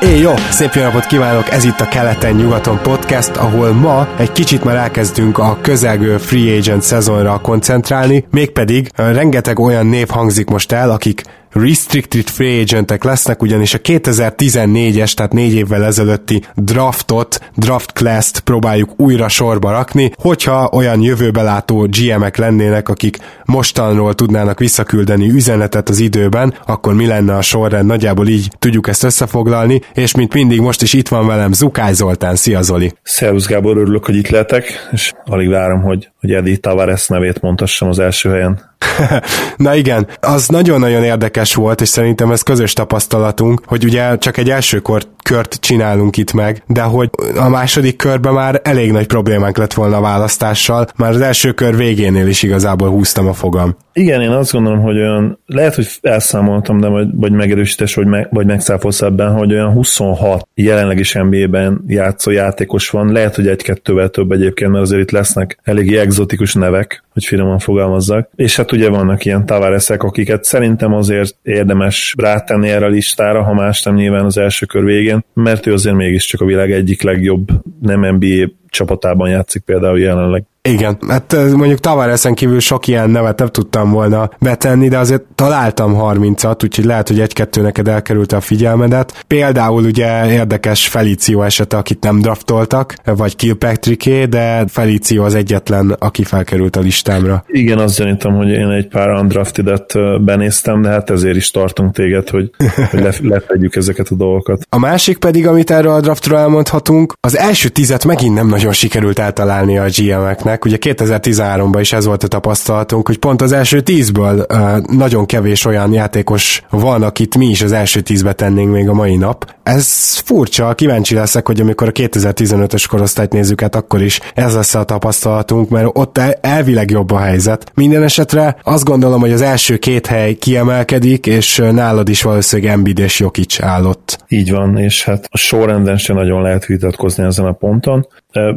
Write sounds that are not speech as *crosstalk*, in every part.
Éj, jó! Szép jó napot kívánok! Ez itt a Keleten-nyugaton podcast, ahol ma egy kicsit már elkezdünk a közelgő free agent szezonra koncentrálni, mégpedig rengeteg olyan név hangzik most el, akik restricted free agentek lesznek, ugyanis a 2014-es, tehát négy évvel ezelőtti draftot, draft class-t próbáljuk újra sorba rakni, hogyha olyan jövőbelátó GM-ek lennének, akik mostanról tudnának visszaküldeni üzenetet az időben, akkor mi lenne a sorrend, nagyjából így tudjuk ezt összefoglalni, és mint mindig most is itt van velem Zukály Zoltán, szia Zoli! Szervusz Gábor, örülök, hogy itt lehetek, és alig várom, hogy, hogy Eddie Tavares nevét mondhassam az első helyen. *laughs* Na igen, az nagyon-nagyon érdekes volt, és szerintem ez közös tapasztalatunk, hogy ugye csak egy első kort, kört csinálunk itt meg, de hogy a második körben már elég nagy problémánk lett volna a választással, már az első kör végénél is igazából húztam a fogam. Igen, én azt gondolom, hogy olyan, lehet, hogy elszámoltam, de vagy, vagy megerősítés, vagy, meg, vagy megszáfolsz ebben, hogy olyan 26 jelenleg is NBA-ben játszó játékos van, lehet, hogy egy-kettővel több egyébként, mert azért itt lesznek eléggé egzotikus nevek, hogy finoman fogalmazzak. És hát ugye vannak ilyen tavaresek, akiket szerintem azért érdemes rátenni erre a listára, ha más nem nyilván az első kör végén, mert ő azért mégiscsak a világ egyik legjobb nem NBA csapatában játszik például jelenleg. Igen, hát mondjuk Tavaresen kívül sok ilyen nevet nem tudtam volna betenni, de azért találtam 30-at, úgyhogy lehet, hogy egy-kettő neked elkerült a figyelmedet. Például ugye érdekes Felicio esete, akit nem draftoltak, vagy Kilpatrické, de Felicio az egyetlen, aki felkerült a listámra. Igen, azt gyanítom, hogy én egy pár undraftedet benéztem, de hát ezért is tartunk téged, hogy, *laughs* hogy le, lefedjük ezeket a dolgokat. A másik pedig, amit erről a draftról elmondhatunk, az első tizet megint nem nagyon sikerült eltalálni a GM-eknek, ugye 2013-ban is ez volt a tapasztalatunk, hogy pont az első tízből nagyon kevés olyan játékos van, akit mi is az első tízbe tennénk még a mai nap. Ez furcsa, kíváncsi leszek, hogy amikor a 2015-ös korosztályt nézzük, hát akkor is ez lesz a tapasztalatunk, mert ott elvileg jobb a helyzet. Minden esetre azt gondolom, hogy az első két hely kiemelkedik, és nálad is valószínűleg Embiid és Jokic állott. Így van, és hát a sorrenden sem nagyon lehet vitatkozni ezen a ponton.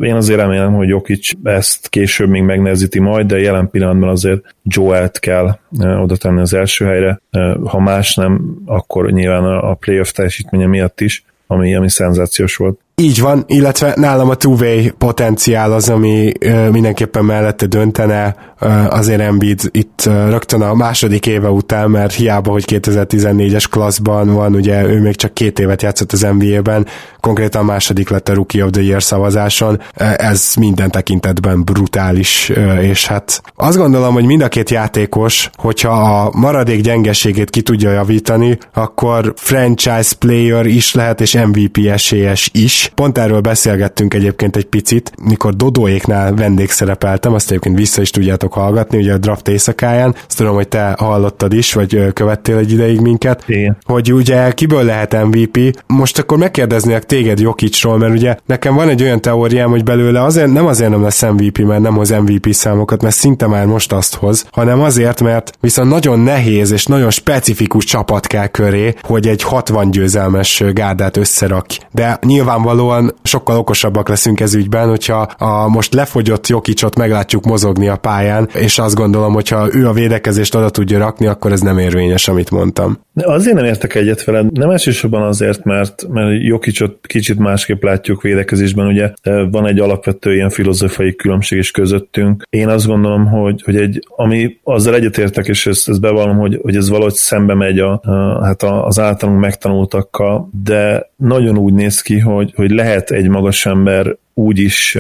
Én azért remélem, hogy Jokic ezt később még megnehezíti majd, de jelen pillanatban azért Joelt kell oda tenni az első helyre. Ha más nem, akkor nyilván a playoff teljesítménye miatt is, ami, ami szenzációs volt. Így van, illetve nálam a two-way potenciál az, ami ö, mindenképpen mellette döntene, ö, azért Embiid itt ö, rögtön a második éve után, mert hiába, hogy 2014-es klasszban van, ugye ő még csak két évet játszott az NBA-ben, konkrétan második lett a Rookie of the Year szavazáson, ez minden tekintetben brutális, ö, és hát azt gondolom, hogy mind a két játékos, hogyha a maradék gyengeségét ki tudja javítani, akkor franchise player is lehet, és MVP esélyes is, Pont erről beszélgettünk egyébként egy picit, mikor Dodóéknál vendégszerepeltem, azt egyébként vissza is tudjátok hallgatni, ugye a draft éjszakáján, azt tudom, hogy te hallottad is, vagy követtél egy ideig minket, Igen. hogy ugye kiből lehet MVP. Most akkor megkérdeznék téged Jokicsról, mert ugye nekem van egy olyan teóriám, hogy belőle azért nem azért nem lesz MVP, mert nem hoz MVP számokat, mert szinte már most azt hoz, hanem azért, mert viszont nagyon nehéz és nagyon specifikus csapat kell köré, hogy egy 60 győzelmes gárdát összerak. De nyilvánvaló nyilvánvalóan sokkal okosabbak leszünk ez ügyben, hogyha a most lefogyott Jokicsot meglátjuk mozogni a pályán, és azt gondolom, hogyha ő a védekezést oda tudja rakni, akkor ez nem érvényes, amit mondtam. De azért nem értek egyet veled, nem elsősorban azért, mert, mert Jokicsot kicsit másképp látjuk védekezésben, ugye van egy alapvető ilyen filozófiai különbség is közöttünk. Én azt gondolom, hogy, hogy egy, ami azzal egyetértek, és ezt, ezt bevallom, hogy, hogy ez valahogy szembe megy a, a, hát az általunk megtanultakkal, de nagyon úgy néz ki, hogy, hogy lehet egy magas ember úgy is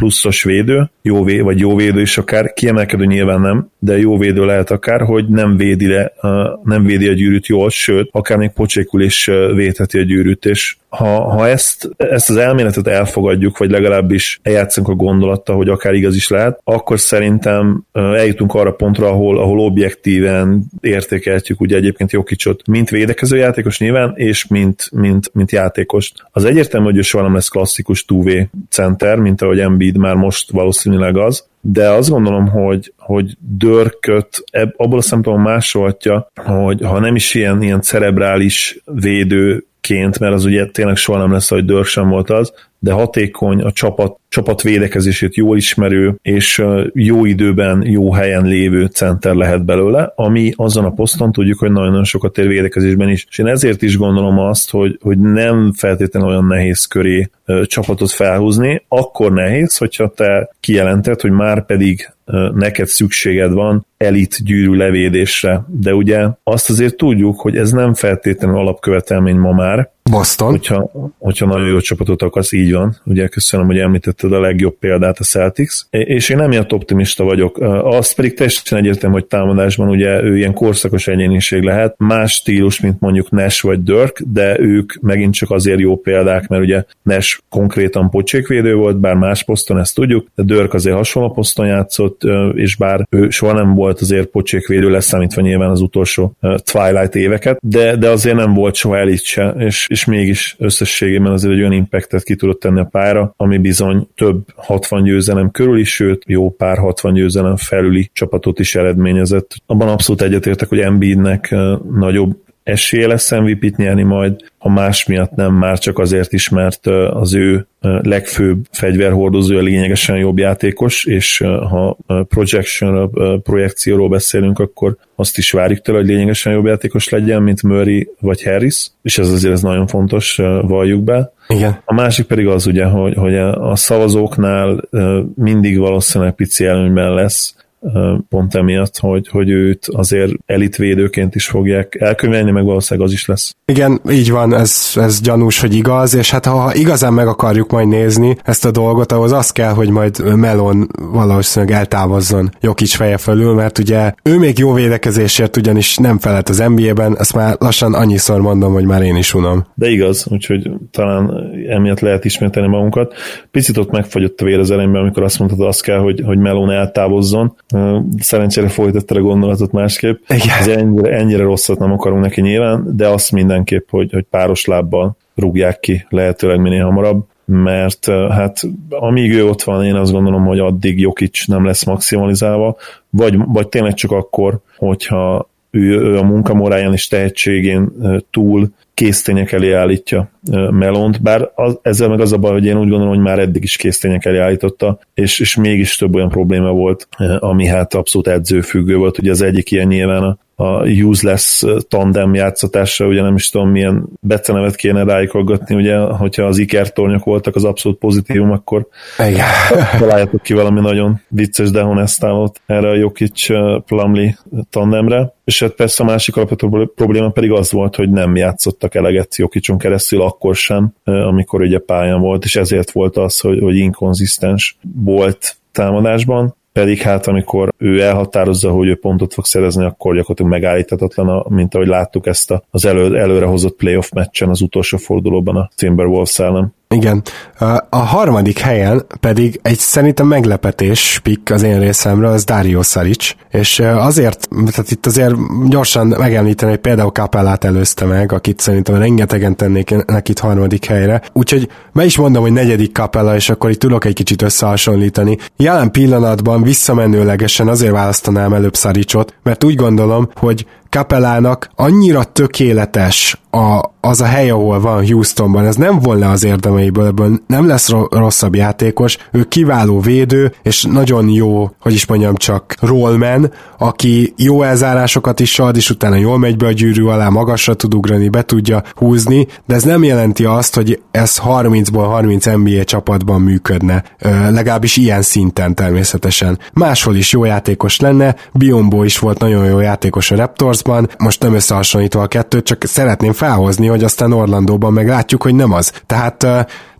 pluszos védő, jó vé, vagy jó védő is akár, kiemelkedő nyilván nem, de jó védő lehet akár, hogy nem védi, le, nem védi a gyűrűt jól, sőt, akár még pocsékul is védheti a gyűrűt, és ha, ha ezt, ezt az elméletet elfogadjuk, vagy legalábbis eljátszunk a gondolattal, hogy akár igaz is lehet, akkor szerintem eljutunk arra pontra, ahol, ahol objektíven értékeltjük ugye egyébként Jokicsot, mint védekező játékos nyilván, és mint, mint, mint játékos. Az egyértelmű, hogy ő soha nem lesz klasszikus 2V center, mint ahogy Embiid már most valószínűleg az, de azt gondolom, hogy, hogy Dörköt ebb, abból a szempontból másolhatja, hogy ha nem is ilyen, ilyen cerebrális védő ként, mert az ugye tényleg soha nem lesz, hogy Dörr sem volt az, de hatékony, a csapat, csapat védekezését jól ismerő, és jó időben, jó helyen lévő center lehet belőle, ami azon a poszton tudjuk, hogy nagyon-nagyon sokat ér védekezésben is. És én ezért is gondolom azt, hogy, hogy nem feltétlenül olyan nehéz köré csapatot felhúzni, akkor nehéz, hogyha te kijelented, hogy már pedig neked szükséged van elit gyűrű levédésre, de ugye azt azért tudjuk, hogy ez nem feltétlenül alapkövetelmény ma már, Boston. Hogyha, hogyha nagyon jó csapatot akarsz, így van. Ugye köszönöm, hogy említetted a legjobb példát a Celtics. És én nem ilyen optimista vagyok. Azt pedig teljesen egyértelmű, hogy támadásban ugye ő ilyen korszakos egyéniség lehet. Más stílus, mint mondjuk Nash vagy Dirk, de ők megint csak azért jó példák, mert ugye Nash konkrétan pocsékvédő volt, bár más poszton, ezt tudjuk, de Dirk azért hasonló poszton játszott, és bár ő soha nem volt azért pocsékvédő, leszámítva nyilván az utolsó Twilight éveket, de, de azért nem volt soha elit se, és, és mégis összességében azért egy olyan impactet ki tudott tenni a pára, ami bizony több 60 győzelem körül is, sőt jó pár 60 győzelem felüli csapatot is eredményezett. Abban abszolút egyetértek, hogy Embiidnek nagyobb esélye lesz MVP-t nyerni majd, ha más miatt nem, már csak azért is, mert az ő legfőbb fegyverhordozója lényegesen jobb játékos, és ha projection projekcióról beszélünk, akkor azt is várjuk tőle, hogy lényegesen jobb játékos legyen, mint Murray vagy Harris, és ez azért ez nagyon fontos, valljuk be. Igen. A másik pedig az ugye, hogy, hogy a szavazóknál mindig valószínűleg pici előnyben lesz, pont emiatt, hogy, hogy őt azért elitvédőként is fogják elkönyvelni, meg valószínűleg az is lesz. Igen, így van, ez, ez gyanús, hogy igaz, és hát ha igazán meg akarjuk majd nézni ezt a dolgot, ahhoz az kell, hogy majd Melon valószínűleg eltávozzon Jokic feje fölül, mert ugye ő még jó védekezésért ugyanis nem felett az NBA-ben, ezt már lassan annyiszor mondom, hogy már én is unom. De igaz, úgyhogy talán emiatt lehet ismételni magunkat. Picit ott megfagyott a vér az elejében, amikor azt mondtad, azt kell, hogy, hogy Melon eltávozzon, Szerencsére folytatta a gondolatot másképp. Igen. Ez ennyire, ennyire rosszat nem akarunk neki nyilván, de azt mindenképp, hogy, hogy páros lábbal rúgják ki lehetőleg minél hamarabb, mert hát amíg ő ott van, én azt gondolom, hogy addig Jokic nem lesz maximalizálva, vagy, vagy tényleg csak akkor, hogyha ő, a munkamoráján és tehetségén túl késztények elé állítja Melont, bár az, ezzel meg az a baj, hogy én úgy gondolom, hogy már eddig is késztények elé állította, és, és mégis több olyan probléma volt, ami hát abszolút edzőfüggő volt. Ugye az egyik ilyen nyilván a, a useless tandem játszatásra, ugye nem is tudom milyen becenevet kéne ráikolgatni, ugye, hogyha az ikertornyok voltak az abszolút pozitívum, akkor Igen. *laughs* találjátok ki valami nagyon vicces dehonestálót erre a Jokic Plumlee tandemre. És hát persze a másik alapvető probléma pedig az volt, hogy nem játszottak eleget Jokicson keresztül akkor sem, amikor ugye pályán volt, és ezért volt az, hogy, hogy inkonzisztens volt támadásban, pedig hát amikor ő elhatározza, hogy ő pontot fog szerezni, akkor gyakorlatilag megállíthatatlan, mint ahogy láttuk ezt az elő, előre hozott playoff meccsen az utolsó fordulóban a Timberwolves ellen. Igen. A harmadik helyen pedig egy szerintem meglepetés pick az én részemről, az Dario Saric, és azért, tehát itt azért gyorsan megemlíteni, hogy például Kapellát előzte meg, akit szerintem rengetegen tennék neki harmadik helyre, úgyhogy be is mondom, hogy negyedik Kapella, és akkor itt tudok egy kicsit összehasonlítani. Jelen pillanatban visszamenőlegesen azért választanám előbb Saricot, mert úgy gondolom, hogy Kapellának annyira tökéletes a, az a hely, ahol van Houstonban, ez nem volna az érdemeiből, ebből nem lesz rosszabb játékos, ő kiváló védő, és nagyon jó, hogy is mondjam csak, rollman, aki jó elzárásokat is ad, és utána jól megy be a gyűrű alá, magasra tud ugrani, be tudja húzni, de ez nem jelenti azt, hogy ez 30-ból 30 NBA csapatban működne, Ö, legalábbis ilyen szinten természetesen. Máshol is jó játékos lenne, Biombo is volt nagyon jó játékos a Raptorsban, most nem összehasonlítva a kettőt, csak szeretném felhozni, hogy aztán Orlandóban meg látjuk, hogy nem az. Tehát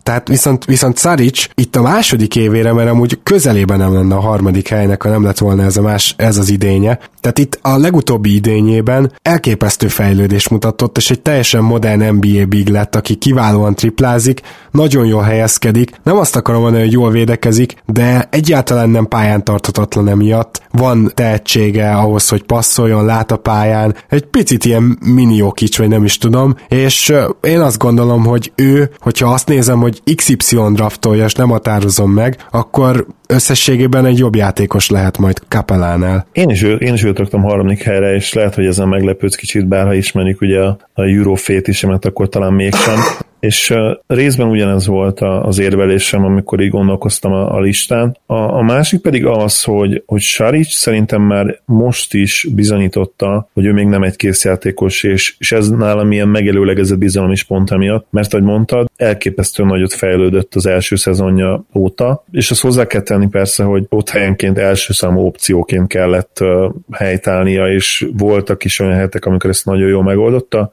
Tehát viszont, viszont Szarics itt a második évére, mert amúgy közelében nem lenne a harmadik helynek, ha nem lett volna ez, a más, ez az idénye. Tehát itt a legutóbbi idényében elképesztő fejlődés mutatott, és egy teljesen modern NBA big lett, aki kiválóan triplázik, nagyon jól helyezkedik, nem azt akarom mondani, hogy jól védekezik, de egyáltalán nem pályán tarthatatlan emiatt. Van tehetsége ahhoz, hogy passzoljon, lát a pályán, egy picit ilyen mini Jokic, vagy nem is tudom, és én azt gondolom, hogy ő, hogyha azt nézem, hogy XY draftolja, és nem határozom meg, akkor összességében egy jobb játékos lehet majd Kapelánál. Én is, én is őt raktam harmadik helyre, és lehet, hogy ezen meglepődsz kicsit, bár ha ismerjük ugye a, a Eurofétisemet, akkor talán mégsem. És részben ugyanez volt az érvelésem, amikor így gondolkoztam a, a listán. A, a másik pedig az, hogy, hogy Saric szerintem már most is bizonyította, hogy ő még nem egy készjátékos, és, és ez nálam ilyen megelőlegezett bizalom is pont emiatt, mert ahogy mondtad, elképesztően nagyot fejlődött az első szezonja óta, és azt hozzá kell tenni persze, hogy ott helyenként első számú opcióként kellett helytállnia, és voltak is olyan hetek, amikor ezt nagyon jól megoldotta,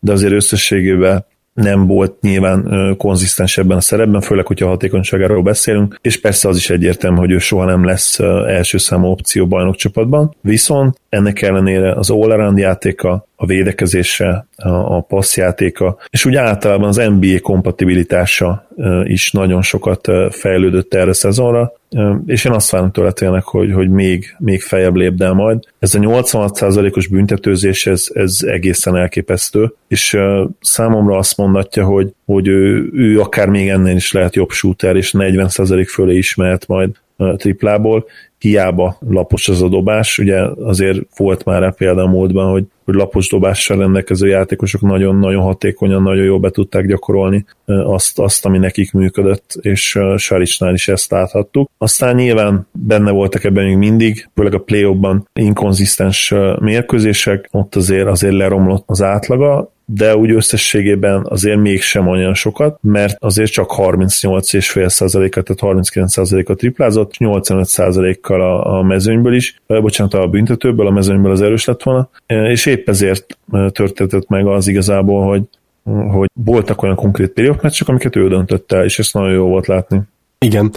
de azért összességében nem volt nyilván konzisztens ebben a szerepben, főleg, hogyha hatékonyságáról beszélünk, és persze az is egyértelmű, hogy ő soha nem lesz első számú opció bajnokcsapatban, viszont ennek ellenére az all játéka, a védekezése, a, passzjátéka, és úgy általában az NBA kompatibilitása is nagyon sokat fejlődött erre a szezonra, és én azt várom tőle tényleg, hogy, hogy még, még feljebb lépdel majd. Ez a 86%-os büntetőzés, ez, ez egészen elképesztő, és számomra azt mondatja, hogy, hogy ő, ő akár még ennél is lehet jobb shooter, és 40% fölé is mehet majd triplából, hiába lapos az a dobás, ugye azért volt már példa a múltban, hogy, hogy lapos dobással rendelkező játékosok nagyon-nagyon hatékonyan, nagyon jól be tudták gyakorolni azt, azt ami nekik működött, és Saricsnál is ezt láthattuk. Aztán nyilván benne voltak ebben még mindig, főleg a play ban inkonzisztens mérkőzések, ott azért, azért leromlott az átlaga, de úgy összességében azért mégsem olyan sokat, mert azért csak 38,5%-at, tehát 39%-at triplázott, 85%-kal a, a mezőnyből is, bocsánat, a büntetőből, a mezőnyből az erős lett volna, és épp ezért történt meg az igazából, hogy hogy voltak olyan konkrét playoff meccsek, amiket ő döntött el, és ezt nagyon jó volt látni. Igen.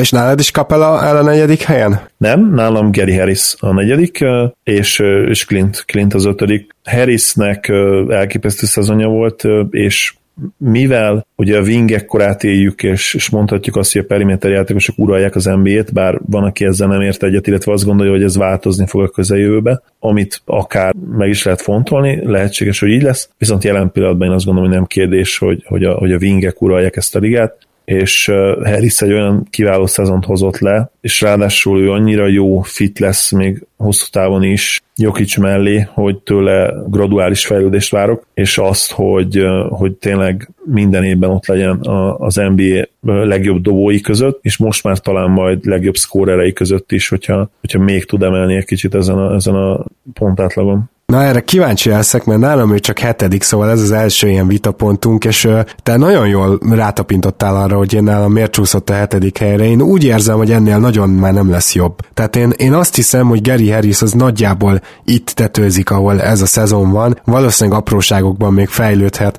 És nálad is Capella el a negyedik helyen? Nem, nálam Gary Harris a negyedik, és, és Clint, Clint az ötödik. Harrisnek elképesztő szezonja volt, és mivel ugye a wingek korát éljük, és, és mondhatjuk azt, hogy a periméter játékosok uralják az NBA-t, bár van, aki ezzel nem ért egyet, illetve azt gondolja, hogy ez változni fog a közeljövőbe, amit akár meg is lehet fontolni, lehetséges, hogy így lesz, viszont jelen pillanatban én azt gondolom, hogy nem kérdés, hogy, hogy, a, hogy a wingek uralják ezt a ligát, és Harris egy olyan kiváló szezont hozott le, és ráadásul ő annyira jó fit lesz még hosszú távon is Jokic mellé, hogy tőle graduális fejlődést várok, és azt, hogy, hogy tényleg minden évben ott legyen az NBA legjobb dobói között, és most már talán majd legjobb szkórerei között is, hogyha, hogyha még tud emelni egy kicsit ezen a, ezen a pontátlagon. Na erre kíváncsi leszek, mert nálam ő csak hetedik, szóval ez az első ilyen vitapontunk, és te nagyon jól rátapintottál arra, hogy én nálam miért csúszott a hetedik helyre. Én úgy érzem, hogy ennél nagyon már nem lesz jobb. Tehát én, én azt hiszem, hogy Gary Harris az nagyjából itt tetőzik, ahol ez a szezon van. Valószínűleg apróságokban még fejlődhet,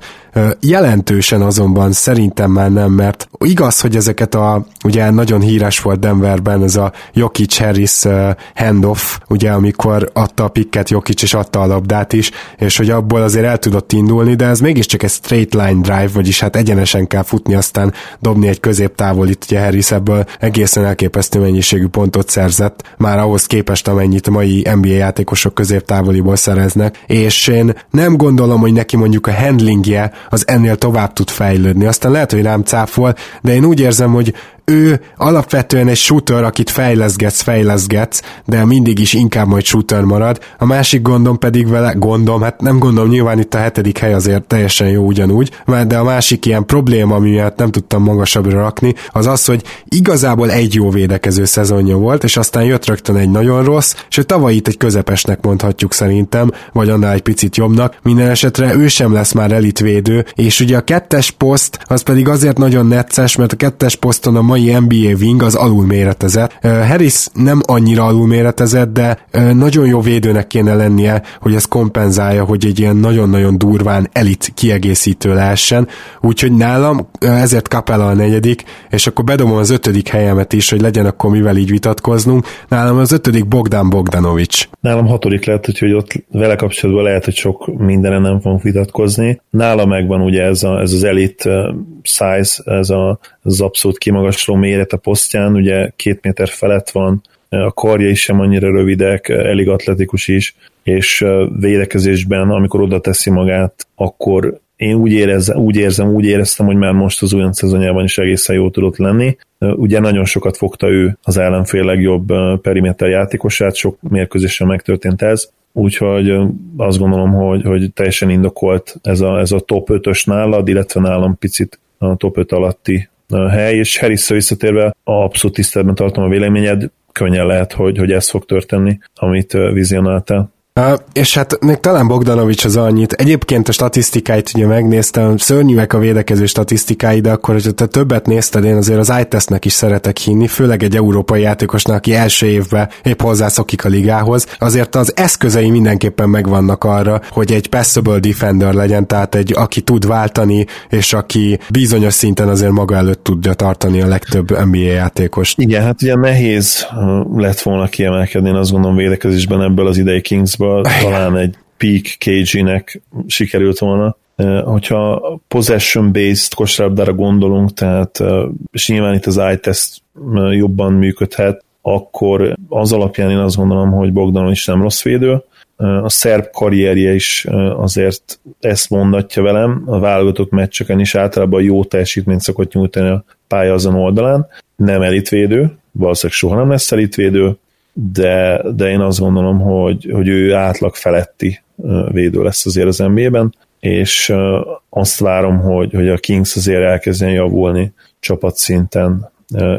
Jelentősen azonban szerintem már nem, mert igaz, hogy ezeket a, ugye nagyon híres volt Denverben ez a Jokic Harris handoff, ugye amikor adta a pikket Jokic és adta a labdát is, és hogy abból azért el tudott indulni, de ez mégiscsak egy straight line drive, vagyis hát egyenesen kell futni, aztán dobni egy középtávolit, ugye Harris ebből egészen elképesztő mennyiségű pontot szerzett, már ahhoz képest, amennyit mai NBA játékosok középtávoliból szereznek, és én nem gondolom, hogy neki mondjuk a handlingje az ennél tovább tud fejlődni. Aztán lehet, hogy rám cáfol, de én úgy érzem, hogy ő alapvetően egy shooter, akit fejleszgetsz, fejleszgetsz, de mindig is inkább majd shooter marad. A másik gondom pedig vele, gondom, hát nem gondolom, nyilván itt a hetedik hely azért teljesen jó ugyanúgy, de a másik ilyen probléma, ami miatt nem tudtam magasabbra rakni, az az, hogy igazából egy jó védekező szezonja volt, és aztán jött rögtön egy nagyon rossz, és ő tavaly itt egy közepesnek mondhatjuk szerintem, vagy annál egy picit jobbnak. Minden esetre ő sem lesz már elitvédő, és ugye a kettes poszt az pedig azért nagyon necces, mert a kettes poszton a mai NBA wing az alulméretezett. Harris nem annyira alulméretezett, de nagyon jó védőnek kéne lennie, hogy ez kompenzálja, hogy egy ilyen nagyon-nagyon durván elit kiegészítő lehessen. Úgyhogy nálam ezért Capella a negyedik, és akkor bedobom az ötödik helyemet is, hogy legyen akkor mivel így vitatkoznunk. Nálam az ötödik Bogdan Bogdanovics. Nálam hatodik lett, úgyhogy ott vele kapcsolatban lehet, hogy sok mindenen nem fogunk vitatkozni. Nála megvan ugye ez, a, ez az elit size, ez a, az abszolút kimagasló méret a posztján, ugye két méter felett van, a karja is sem annyira rövidek, elég atletikus is, és védekezésben, amikor oda teszi magát, akkor én úgy, érezzem, úgy érzem, úgy éreztem, hogy már most az olyan szezonjában is egészen jó tudott lenni. Ugye nagyon sokat fogta ő az ellenfél legjobb periméter játékosát, sok mérkőzésen megtörtént ez, úgyhogy azt gondolom, hogy, hogy teljesen indokolt ez a, ez a top 5-ös nálad, illetve nálam picit a top 5 alatti hely, és harris visszatérve abszolút tiszteletben tartom a véleményed, könnyen lehet, hogy, hogy ez fog történni, amit vizionáltál. Uh, és hát még talán Bogdanovics az annyit. Egyébként a statisztikáit ugye megnéztem, szörnyűek a védekező statisztikái, de akkor, hogy te többet nézted, én azért az iTestnek is szeretek hinni, főleg egy európai játékosnak, aki első évben épp hozzászokik a ligához. Azért az eszközei mindenképpen megvannak arra, hogy egy passable defender legyen, tehát egy, aki tud váltani, és aki bizonyos szinten azért maga előtt tudja tartani a legtöbb NBA játékost. Igen, hát ugye nehéz lett volna kiemelkedni, én azt gondolom védekezésben ebből az idei Kings Kings-ből talán egy peak KG-nek sikerült volna. Hogyha possession-based kosárlabdára gondolunk, tehát és nyilván itt az eye-test jobban működhet, akkor az alapján én azt gondolom, hogy Bogdan is nem rossz védő. A szerb karrierje is azért ezt mondatja velem, a válogatott meccseken is általában jó teljesítményt szokott nyújtani a pálya azon oldalán. Nem elitvédő, valószínűleg soha nem lesz elitvédő, de, de én azt gondolom, hogy, hogy ő átlag feletti védő lesz azért az NBA-ben, és azt várom, hogy, hogy a Kings azért elkezdjen javulni csapatszinten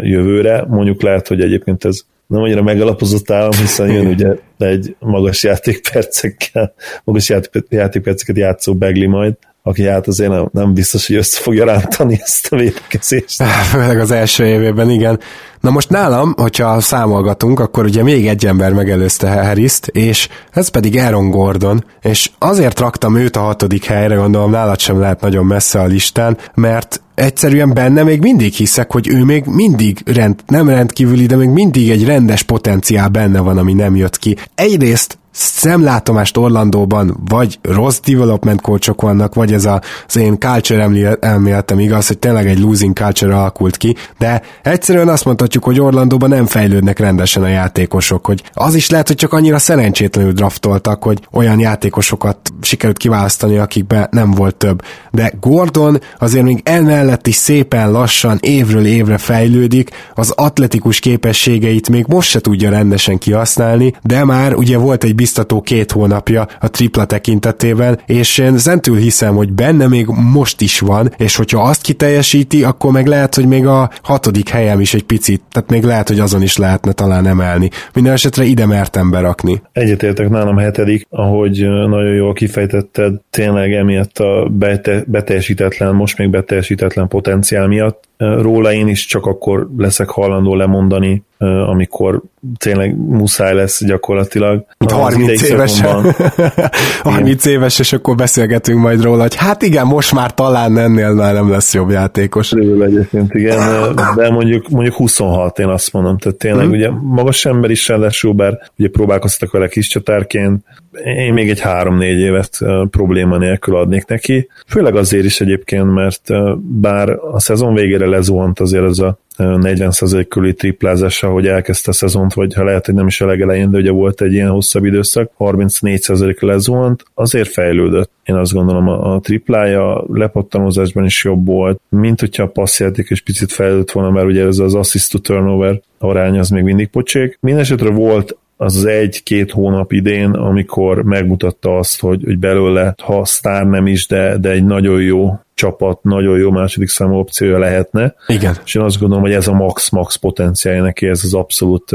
jövőre. Mondjuk lehet, hogy egyébként ez nem annyira megalapozott állam, hiszen jön ugye egy magas játékpercekkel, magas játékperceket játszó Begli majd, aki hát azért nem, nem biztos, hogy össze fogja rántani ezt a védekezést. Főleg az első évében, igen. Na most nálam, hogyha számolgatunk, akkor ugye még egy ember megelőzte harris és ez pedig Aaron Gordon, és azért raktam őt a hatodik helyre, gondolom nálad sem lehet nagyon messze a listán, mert egyszerűen benne még mindig hiszek, hogy ő még mindig rend, nem rendkívüli, de még mindig egy rendes potenciál benne van, ami nem jött ki. Egyrészt szemlátomást Orlandóban vagy rossz development coachok vannak, vagy ez a, az én culture elméletem igaz, hogy tényleg egy losing culture alakult ki, de egyszerűen azt mondhatjuk, hogy Orlandóban nem fejlődnek rendesen a játékosok, hogy az is lehet, hogy csak annyira szerencsétlenül draftoltak, hogy olyan játékosokat sikerült kiválasztani, akikbe nem volt több. De Gordon azért még emellett is szépen lassan évről évre fejlődik, az atletikus képességeit még most se tudja rendesen kihasználni, de már ugye volt egy biztató két hónapja a tripla tekintetében, és én zentül hiszem, hogy benne még most is van, és hogyha azt kiteljesíti, akkor meg lehet, hogy még a hatodik helyem is egy picit, tehát még lehet, hogy azon is lehetne talán emelni. Minden esetre ide mertem berakni. Egyetértek nálam hetedik, ahogy nagyon jól kifejtetted, tényleg emiatt a bete- beteljesítetlen, most még beteljesítetlen potenciál miatt róla én is csak akkor leszek hajlandó lemondani, amikor tényleg muszáj lesz gyakorlatilag. Mint 30 éves. 30 *laughs* éves, és akkor beszélgetünk majd róla, hogy hát igen, most már talán ennél már nem lesz jobb játékos. Körülbelül egyébként igen, de mondjuk, mondjuk 26 én azt mondom, tehát tényleg hmm. ugye magas ember is ráadásul, bár ugye próbálkoztak vele kis csatárként, én még egy három-négy évet probléma nélkül adnék neki. Főleg azért is egyébként, mert bár a szezon végére lezuhant azért az a 40% körüli triplázása, hogy elkezdte a szezont, vagy ha lehet, hogy nem is a legelején, de ugye volt egy ilyen hosszabb időszak, 34% lezuhant, azért fejlődött. Én azt gondolom a, a triplája lepattanozásban is jobb volt, mint hogyha a passzjáték is picit fejlődött volna, mert ugye ez az assist to turnover arány az még mindig pocsék. Mindenesetre volt az az egy-két hónap idén, amikor megmutatta azt, hogy, hogy belőle, ha sztár nem is, de, de egy nagyon jó csapat, nagyon jó második számú opciója lehetne. Igen. És én azt gondolom, hogy ez a max-max potenciálja neki, ez az abszolút,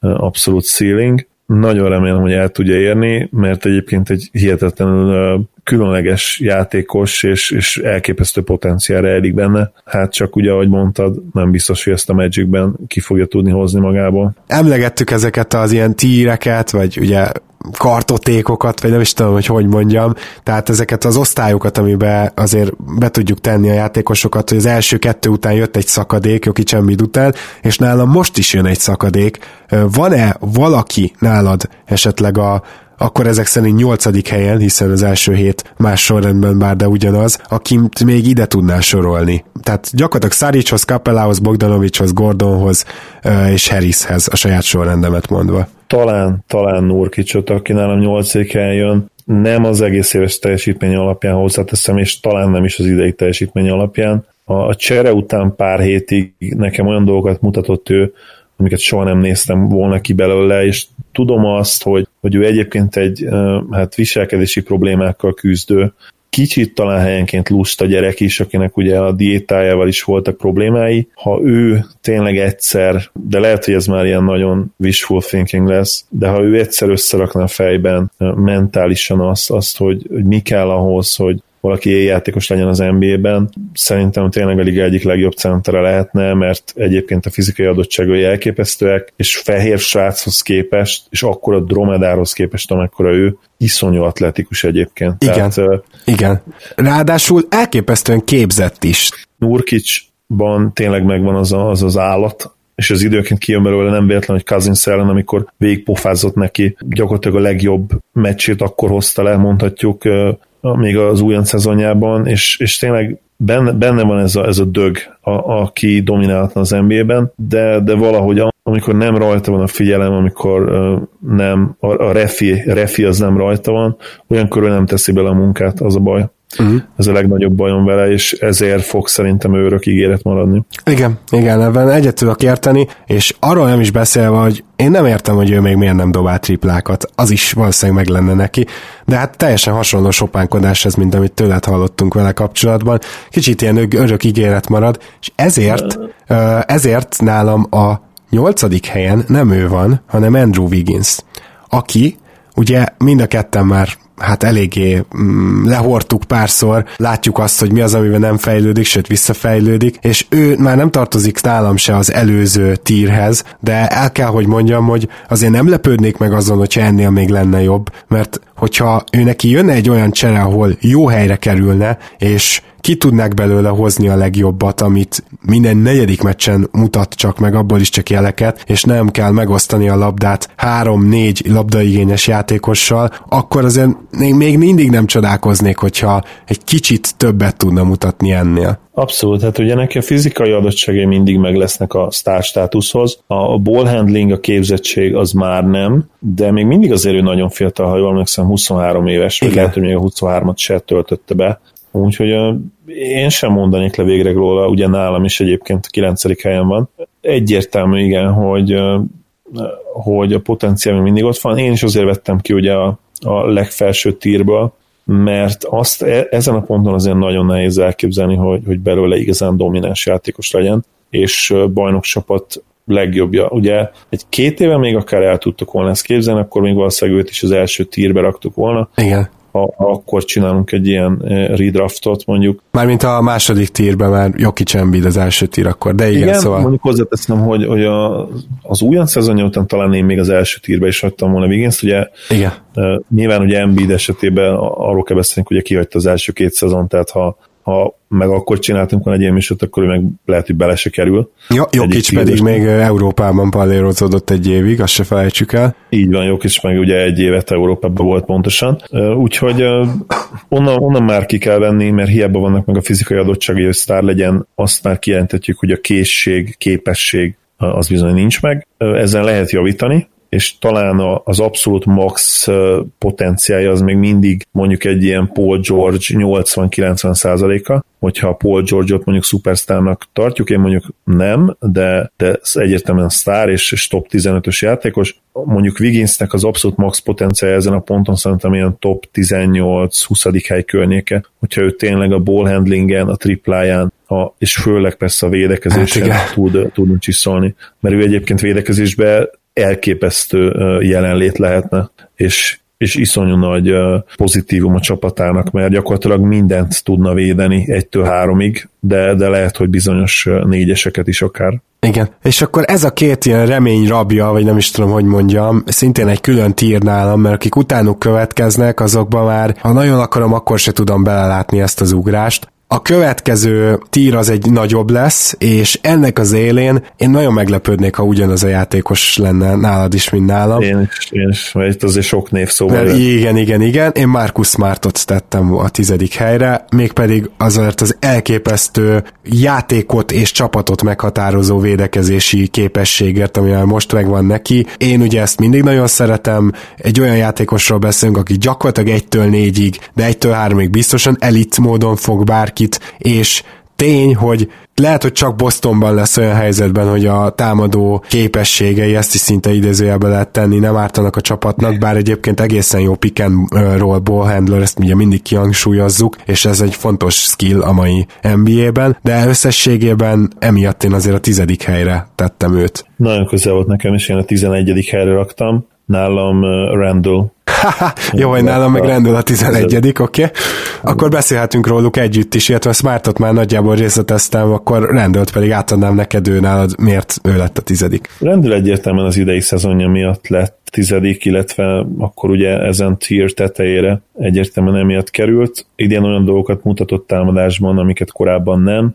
abszolút ceiling. Nagyon remélem, hogy el tudja érni, mert egyébként egy hihetetlenül különleges játékos, és, és elképesztő potenciál rejlik benne. Hát csak ugye, ahogy mondtad, nem biztos, hogy ezt a Magicben ki fogja tudni hozni magából. Emlegettük ezeket az ilyen tíreket, vagy ugye kartotékokat, vagy nem is tudom, hogy hogy mondjam, tehát ezeket az osztályokat, amiben azért be tudjuk tenni a játékosokat, hogy az első kettő után jött egy szakadék, Jokic Embiid után, és nálam most is jön egy szakadék. Van-e valaki nálad esetleg a, akkor ezek szerint nyolcadik helyen, hiszen az első hét más sorrendben bár, de ugyanaz, akit még ide tudná sorolni. Tehát gyakorlatilag Szaricshoz, Kapelához, Bogdanovicshoz, Gordonhoz és Harrishez a saját sorrendemet mondva. Talán, talán Nurkicsot, aki nálam nyolcadik jön, nem az egész éves teljesítmény alapján hozzáteszem, és talán nem is az idei teljesítmény alapján. A, a csere után pár hétig nekem olyan dolgokat mutatott ő, amiket soha nem néztem volna ki belőle, és tudom azt, hogy, hogy ő egyébként egy hát viselkedési problémákkal küzdő, kicsit talán helyenként lusta gyerek is, akinek ugye a diétájával is voltak problémái. Ha ő tényleg egyszer, de lehet, hogy ez már ilyen nagyon wishful thinking lesz, de ha ő egyszer összerakna a fejben mentálisan azt, azt hogy, hogy mi kell ahhoz, hogy valaki játékos legyen az NBA-ben. Szerintem tényleg a liga egyik legjobb centere lehetne, mert egyébként a fizikai adottságai elképesztőek, és fehér sráchoz képest, és akkor a dromedárhoz képest, amekkora ő, iszonyú atletikus egyébként. Igen, Tehát, igen. Ráadásul elképesztően képzett is. Nurkicsban tényleg megvan az a, az, az állat, és az időként kijön belőle nem véletlen, hogy Cousins ellen, amikor végigpofázott neki, gyakorlatilag a legjobb meccsét akkor hozta le, mondhatjuk még az újon szezonjában, és, és tényleg benne, benne van ez a, ez a dög, a, aki dominálhatna az NBA-ben, de, de valahogy amikor nem rajta van a figyelem, amikor uh, nem, a, a refi, refi az nem rajta van, olyankor ő nem teszi bele a munkát, az a baj. Uh-huh. Ez a legnagyobb bajom vele, és ezért fog szerintem ő örök ígéret maradni. Igen, igen, ebben egyet tudok érteni, és arról nem is beszélve, hogy én nem értem, hogy ő még miért nem dobál triplákat, az is valószínűleg meg lenne neki, de hát teljesen hasonló sopánkodás ez, mint amit tőled hallottunk vele kapcsolatban. Kicsit ilyen örök ígéret marad, és ezért, ezért nálam a nyolcadik helyen nem ő van, hanem Andrew Wiggins, aki ugye mind a ketten már hát eléggé mm, lehortuk párszor, látjuk azt, hogy mi az, amiben nem fejlődik, sőt visszafejlődik, és ő már nem tartozik nálam se az előző tírhez, de el kell, hogy mondjam, hogy azért nem lepődnék meg azon, hogyha ennél még lenne jobb, mert hogyha ő neki jönne egy olyan csere, ahol jó helyre kerülne, és ki tudnák belőle hozni a legjobbat, amit minden negyedik meccsen mutat csak meg, abból is csak jeleket, és nem kell megosztani a labdát három-négy labdaigényes játékossal, akkor azért még mindig nem csodálkoznék, hogyha egy kicsit többet tudna mutatni ennél. Abszolút, hát ugye neki a fizikai adottságai mindig meg lesznek a sztár státuszhoz. A ball handling, a képzettség az már nem, de még mindig azért ő nagyon fiatal, ha jól emlékszem, 23 éves, vagy lehet, hogy még a 23-at se töltötte be. Úgyhogy én sem mondanék le végre róla, ugye nálam is egyébként a 9. helyen van. Egyértelmű, igen, hogy, hogy a potenciál még mindig ott van. Én is azért vettem ki ugye a, a legfelső tírből, mert azt e, ezen a ponton azért nagyon nehéz elképzelni, hogy, hogy belőle igazán domináns játékos legyen, és bajnokcsapat legjobbja. Ugye egy két éve még akár el tudtuk volna ezt képzelni, akkor még valószínűleg őt is az első tírbe raktuk volna. Igen ha, akkor csinálunk egy ilyen eh, redraftot mondjuk. Mármint a második tírben már Jokic Embiid az első tír akkor, de igen, igen szóval... mondjuk hozzáteszem, hogy, hogy a, az újon szezonja után talán én még az első tírbe is hagytam volna wiggins ugye igen. Uh, nyilván ugye Embiid esetében arról kell beszélni, hogy kihagyta az első két szezon, tehát ha ha meg akkor csináltunk volna egy ilyen műsort, akkor ő meg lehet, hogy bele se kerül. Ja, Jokic pedig még Európában palérozódott egy évig, azt se felejtsük el. Így van, Jokic meg ugye egy évet Európában volt pontosan. Úgyhogy onnan, onnan már ki kell venni, mert hiába vannak meg a fizikai adottságai, hogy sztár legyen, azt már kijelentetjük, hogy a készség, képesség az bizony nincs meg. Ezen lehet javítani, és talán az abszolút max potenciálja az még mindig mondjuk egy ilyen Paul George 80-90 százaléka, hogyha a Paul George-ot mondjuk szupersztárnak tartjuk, én mondjuk nem, de, de egyértelműen sztár és, és top 15-ös játékos. Mondjuk Wigginsnek az abszolút max potenciálja ezen a ponton szerintem ilyen top 18-20. hely környéke, hogyha ő tényleg a ball handlingen, a tripláján, a, és főleg persze a védekezésen hát tud, tud csiszolni, mert ő egyébként védekezésben elképesztő jelenlét lehetne, és és iszonyú nagy pozitívum a csapatának, mert gyakorlatilag mindent tudna védeni egytől háromig, de, de lehet, hogy bizonyos négyeseket is akár. Igen, és akkor ez a két ilyen remény rabja, vagy nem is tudom, hogy mondjam, szintén egy külön tír nálam, mert akik utánuk következnek, azokban már, ha nagyon akarom, akkor se tudom belelátni ezt az ugrást. A következő tír az egy nagyobb lesz, és ennek az élén én nagyon meglepődnék, ha ugyanaz a játékos lenne nálad is, mint nálam. Én is, én is, mert itt azért sok név szóval. Mert igen, igen, igen. Én Marcus Smartot tettem a tizedik helyre, mégpedig azért az elképesztő játékot és csapatot meghatározó védekezési képességért, amivel most megvan neki. Én ugye ezt mindig nagyon szeretem. Egy olyan játékosról beszélünk, aki gyakorlatilag egytől négyig, de egytől háromig biztosan elit módon fog bárki bárkit, és tény, hogy lehet, hogy csak Bostonban lesz olyan helyzetben, hogy a támadó képességei, ezt is szinte idézőjelbe lehet tenni, nem ártanak a csapatnak, bár egyébként egészen jó pick and roll ball handler, ezt ugye mindig kihangsúlyozzuk, és ez egy fontos skill a mai NBA-ben, de összességében emiatt én azért a tizedik helyre tettem őt. Nagyon közel volt nekem, és én a tizenegyedik helyre raktam, nálam Randall *laughs* Jó, hogy nálam meg rendül a 11 oké. Okay. Akkor beszélhetünk róluk együtt is, illetve Smartot már nagyjából részleteztem, akkor rendőlt pedig átadnám neked ő nálad, miért ő lett a tizedik. Rendül egyértelműen az idei szezonja miatt lett tizedik, illetve akkor ugye ezen tier tetejére egyértelműen emiatt került. Idén olyan dolgokat mutatott támadásban, amiket korábban nem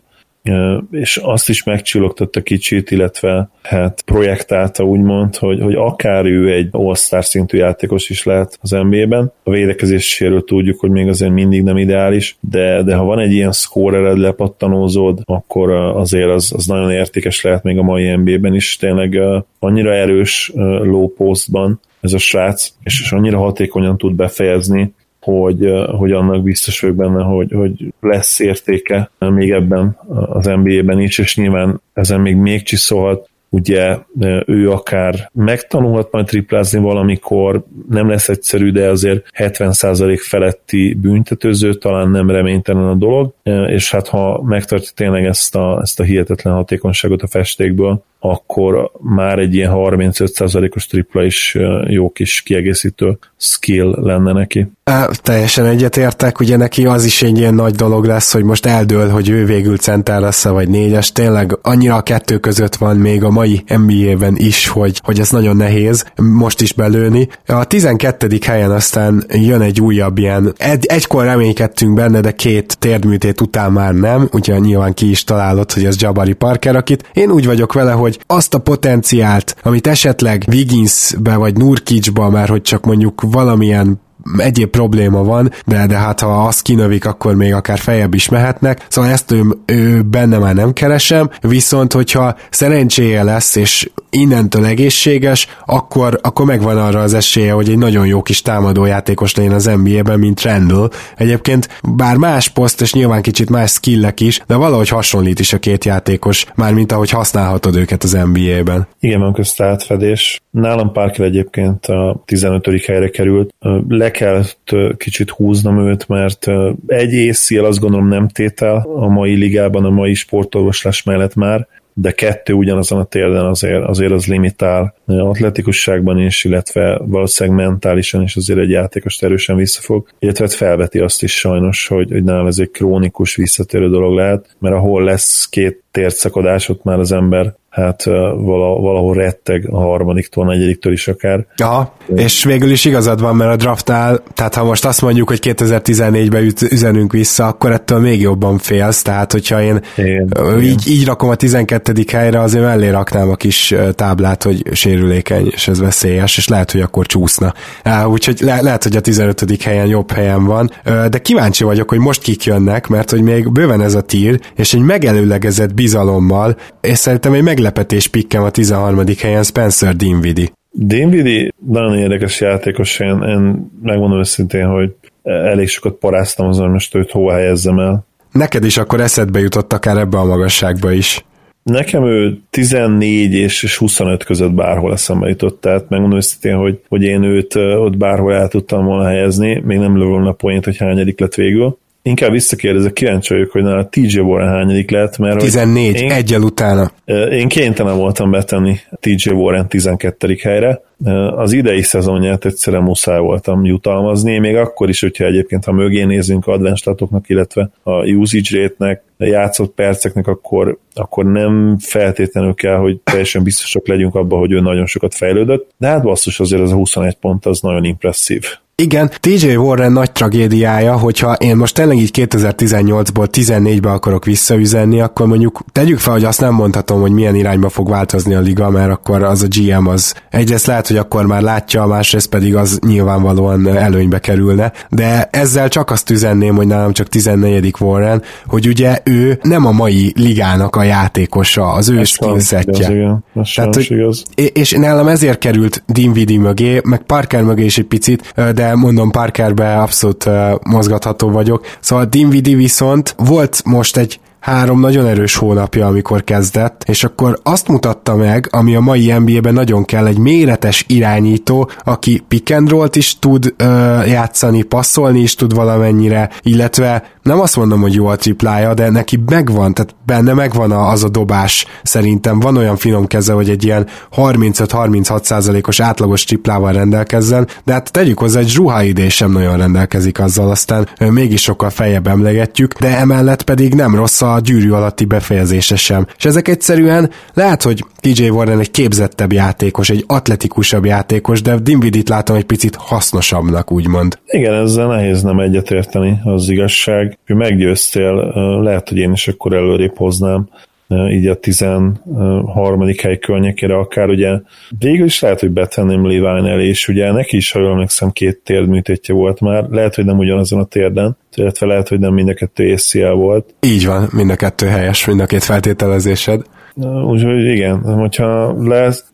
és azt is megcsillogtatta kicsit, illetve hát projektálta úgymond, hogy, hogy akár ő egy all szintű játékos is lehet az NBA-ben. A védekezéséről tudjuk, hogy még azért mindig nem ideális, de, de ha van egy ilyen scorered lepattanózód, akkor azért az, az nagyon értékes lehet még a mai NBA-ben is. Tényleg annyira erős low postban ez a srác, és, és annyira hatékonyan tud befejezni, hogy, hogy annak biztos vagyok benne, hogy, hogy lesz értéke még ebben az NBA-ben is, és nyilván ezen még még csiszolhat, ugye ő akár megtanulhat majd triplázni valamikor, nem lesz egyszerű, de azért 70% feletti büntetőző, talán nem reménytelen a dolog, és hát ha megtartja tényleg ezt a, ezt a hihetetlen hatékonyságot a festékből, akkor már egy ilyen 35%-os tripla is jó kis kiegészítő skill lenne neki. Á, teljesen egyetértek, ugye neki az is egy ilyen nagy dolog lesz, hogy most eldől, hogy ő végül center lesz vagy négyes, tényleg annyira a kettő között van még a mai NBA-ben is, hogy, hogy ez nagyon nehéz most is belőni. A 12. helyen aztán jön egy újabb ilyen, egy, egykor reménykedtünk benne, de két térdműtét után már nem, ugye nyilván ki is találott, hogy ez Jabari Parker, akit én úgy vagyok vele, hogy hogy azt a potenciált, amit esetleg Wigginsbe vagy Nurkicsba, mert hogy csak mondjuk valamilyen egyéb probléma van, de, de hát ha azt kinövik, akkor még akár fejebb is mehetnek, szóval ezt ő, ő benne már nem keresem, viszont hogyha szerencséje lesz, és innentől egészséges, akkor, akkor megvan arra az esélye, hogy egy nagyon jó kis támadójátékos legyen az NBA-ben, mint Randall. Egyébként bár más poszt, és nyilván kicsit más skillek is, de valahogy hasonlít is a két játékos, már mint ahogy használhatod őket az NBA-ben. Igen, van közt átfedés. Nálam Parker egyébként a 15. helyre került. Le kellett kicsit húznom őt, mert egy észjel azt gondolom nem tétel a mai ligában, a mai sportolvaslás mellett már, de kettő ugyanazon a térden azért, azért az limitál. Atletikusságban is, illetve valószínűleg mentálisan is azért egy játékos erősen visszafog, illetve hát felveti azt is sajnos, hogy, hogy nálam ez egy krónikus visszatérő dolog lehet, mert ahol lesz két térszakadás, ott már az ember hát valahol retteg a harmadiktól, a negyediktől is akár. Aha, és végül is igazad van, mert a draftnál, tehát ha most azt mondjuk, hogy 2014-ben üzenünk vissza, akkor ettől még jobban félsz, tehát hogyha én igen, így, így rakom a 12. helyre, azért mellé raknám a kis táblát, hogy sérülékeny, és ez veszélyes, és lehet, hogy akkor csúszna. Úgyhogy le, lehet, hogy a 15. helyen jobb helyen van, de kíváncsi vagyok, hogy most kik jönnek, mert hogy még bőven ez a tír, és egy megelőlegezett bizalommal, és szerintem egy meglepetés pikkem a 13. helyen Spencer Dinwiddie. Dinwiddie nagyon érdekes játékos, én, én megmondom őszintén, hogy elég sokat paráztam azon, hogy most őt hova helyezzem el. Neked is akkor eszedbe jutott akár ebbe a magasságba is. Nekem ő 14 és 25 között bárhol eszembe jutott, tehát megmondom őszintén, hogy, hogy én őt ott bárhol el tudtam volna helyezni, még nem lövöm a poént, hogy hányadik lett végül, inkább visszakérdezek, kíváncsi vagyok, hogy nála TJ Warren hányadik lett, mert 14, én, egyel utána. Én kénytelen voltam betenni TJ Warren 12. helyre. Az idei szezonját egyszerűen muszáj voltam jutalmazni, még akkor is, hogyha egyébként, ha mögé nézünk advenstatoknak, illetve a usage rate-nek, játszott perceknek, akkor, akkor nem feltétlenül kell, hogy teljesen biztosak legyünk abban, hogy ő nagyon sokat fejlődött, de hát basszus azért az a 21 pont az nagyon impresszív. Igen, TJ Warren nagy tragédiája, hogyha én most tényleg így 2018-ból 14-be akarok visszaüzenni, akkor mondjuk tegyük fel, hogy azt nem mondhatom, hogy milyen irányba fog változni a liga, mert akkor az a GM az egyrészt lehet, hogy akkor már látja, másrészt pedig az nyilvánvalóan előnybe kerülne, de ezzel csak azt üzenném, hogy nálam csak 14. Warren, hogy ugye ő nem a mai ligának a játékosa, az ő skillsetje. Tehát, hogy, és nálam ezért került Dinvidi mögé, meg Parker mögé is egy picit, de mondom Parkerbe abszolút mozgatható vagyok. Szóval Dinwiddie viszont volt most egy három nagyon erős hónapja, amikor kezdett, és akkor azt mutatta meg, ami a mai NBA-ben nagyon kell, egy méretes irányító, aki pick and roll is tud ö, játszani, passzolni is tud valamennyire, illetve nem azt mondom, hogy jó a triplája, de neki megvan, tehát benne megvan az a dobás szerintem. Van olyan finom keze, hogy egy ilyen 35-36 százalékos átlagos triplával rendelkezzen, de hát tegyük hozzá, egy Zsuhaidé sem nagyon rendelkezik azzal, aztán mégis sokkal feljebb emlegetjük, de emellett pedig nem rossz a gyűrű alatti befejezése sem. És ezek egyszerűen lehet, hogy TJ Warren egy képzettebb játékos, egy atletikusabb játékos, de Dinvidit látom egy picit hasznosabbnak, úgymond. Igen, ezzel nehéz nem egyetérteni, az igazság. Ő meggyőztél, lehet, hogy én is akkor előrébb hoznám így a 13. hely környékére akár, ugye végül is lehet, hogy betenném Levine elé, és ugye neki is, ha jól emlékszem, két térdműtétje volt már, lehet, hogy nem ugyanazon a térden, illetve lehet, hogy nem mind a kettő ACL volt. Így van, mind a kettő helyes, mind a két feltételezésed. Úgyhogy igen, hogyha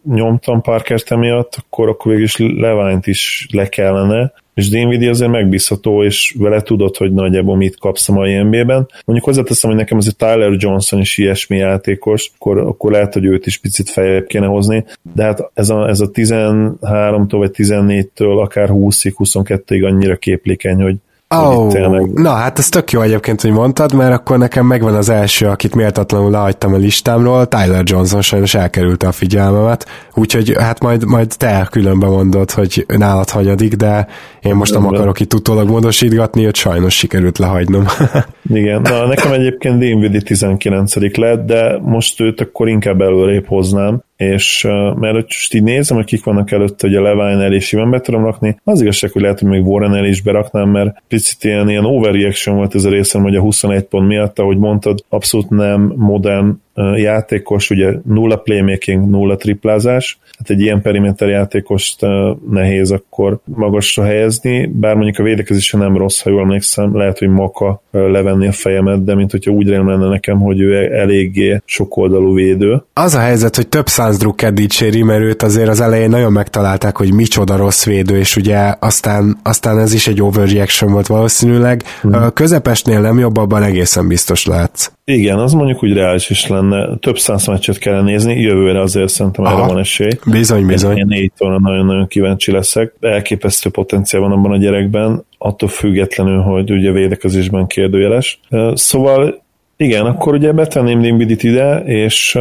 nyomtam Parker emiatt, akkor, akkor végül is Leványt is le kellene, és Dinwiddie azért megbízható, és vele tudod, hogy nagyjából mit kapsz a mai NBA-ben. Mondjuk hozzáteszem, hogy nekem ez a Tyler Johnson is ilyesmi játékos, akkor, akkor lehet, hogy őt is picit feljebb kéne hozni, de hát ez a, ez a 13-tól vagy 14-től akár 20-ig, 22-ig annyira képlékeny, hogy Oh, na hát ez tök jó egyébként, hogy mondtad, mert akkor nekem megvan az első, akit méltatlanul lehagytam a listámról, Tyler Johnson sajnos elkerülte a figyelmemet, úgyhogy hát majd, majd te különben mondod, hogy nálad hagyadik, de én most nem akarok itt utólag módosítgatni, hogy sajnos sikerült lehagynom. *laughs* Igen, na nekem egyébként Dinwiddie 19 lett, de most őt akkor inkább előrébb hoznám, és uh, mert most így nézem, hogy kik vannak előtte, hogy a Levine el és be tudom rakni, az igazság, hogy lehet, hogy még Warren is beraknám, mert picit ilyen, ilyen overreaction volt ez a részem, hogy a 21 pont miatt, ahogy mondtad, abszolút nem modern játékos, ugye nulla playmaking, nulla triplázás, hát egy ilyen perimeter játékost nehéz akkor magasra helyezni, bár mondjuk a védekezése nem rossz, ha jól emlékszem, lehet, hogy Maka levenni a fejemet, de mint hogyha úgy lenne nekem, hogy ő eléggé sokoldalú védő. Az a helyzet, hogy több száz drukker dicséri, mert őt azért az elején nagyon megtalálták, hogy micsoda rossz védő, és ugye aztán, aztán ez is egy overreaction volt valószínűleg. Hmm. Közepesnél nem jobb, abban egészen biztos lehetsz. Igen, az mondjuk úgy reális is lenne. Több száz meccset kell nézni, jövőre azért szerintem erre van esély. Bizony, bizony. Én négy nagyon-nagyon kíváncsi leszek. Elképesztő potenciál van abban a gyerekben, attól függetlenül, hogy ugye védekezésben kérdőjeles. Szóval igen, akkor ugye betenném Dimbidit ide, és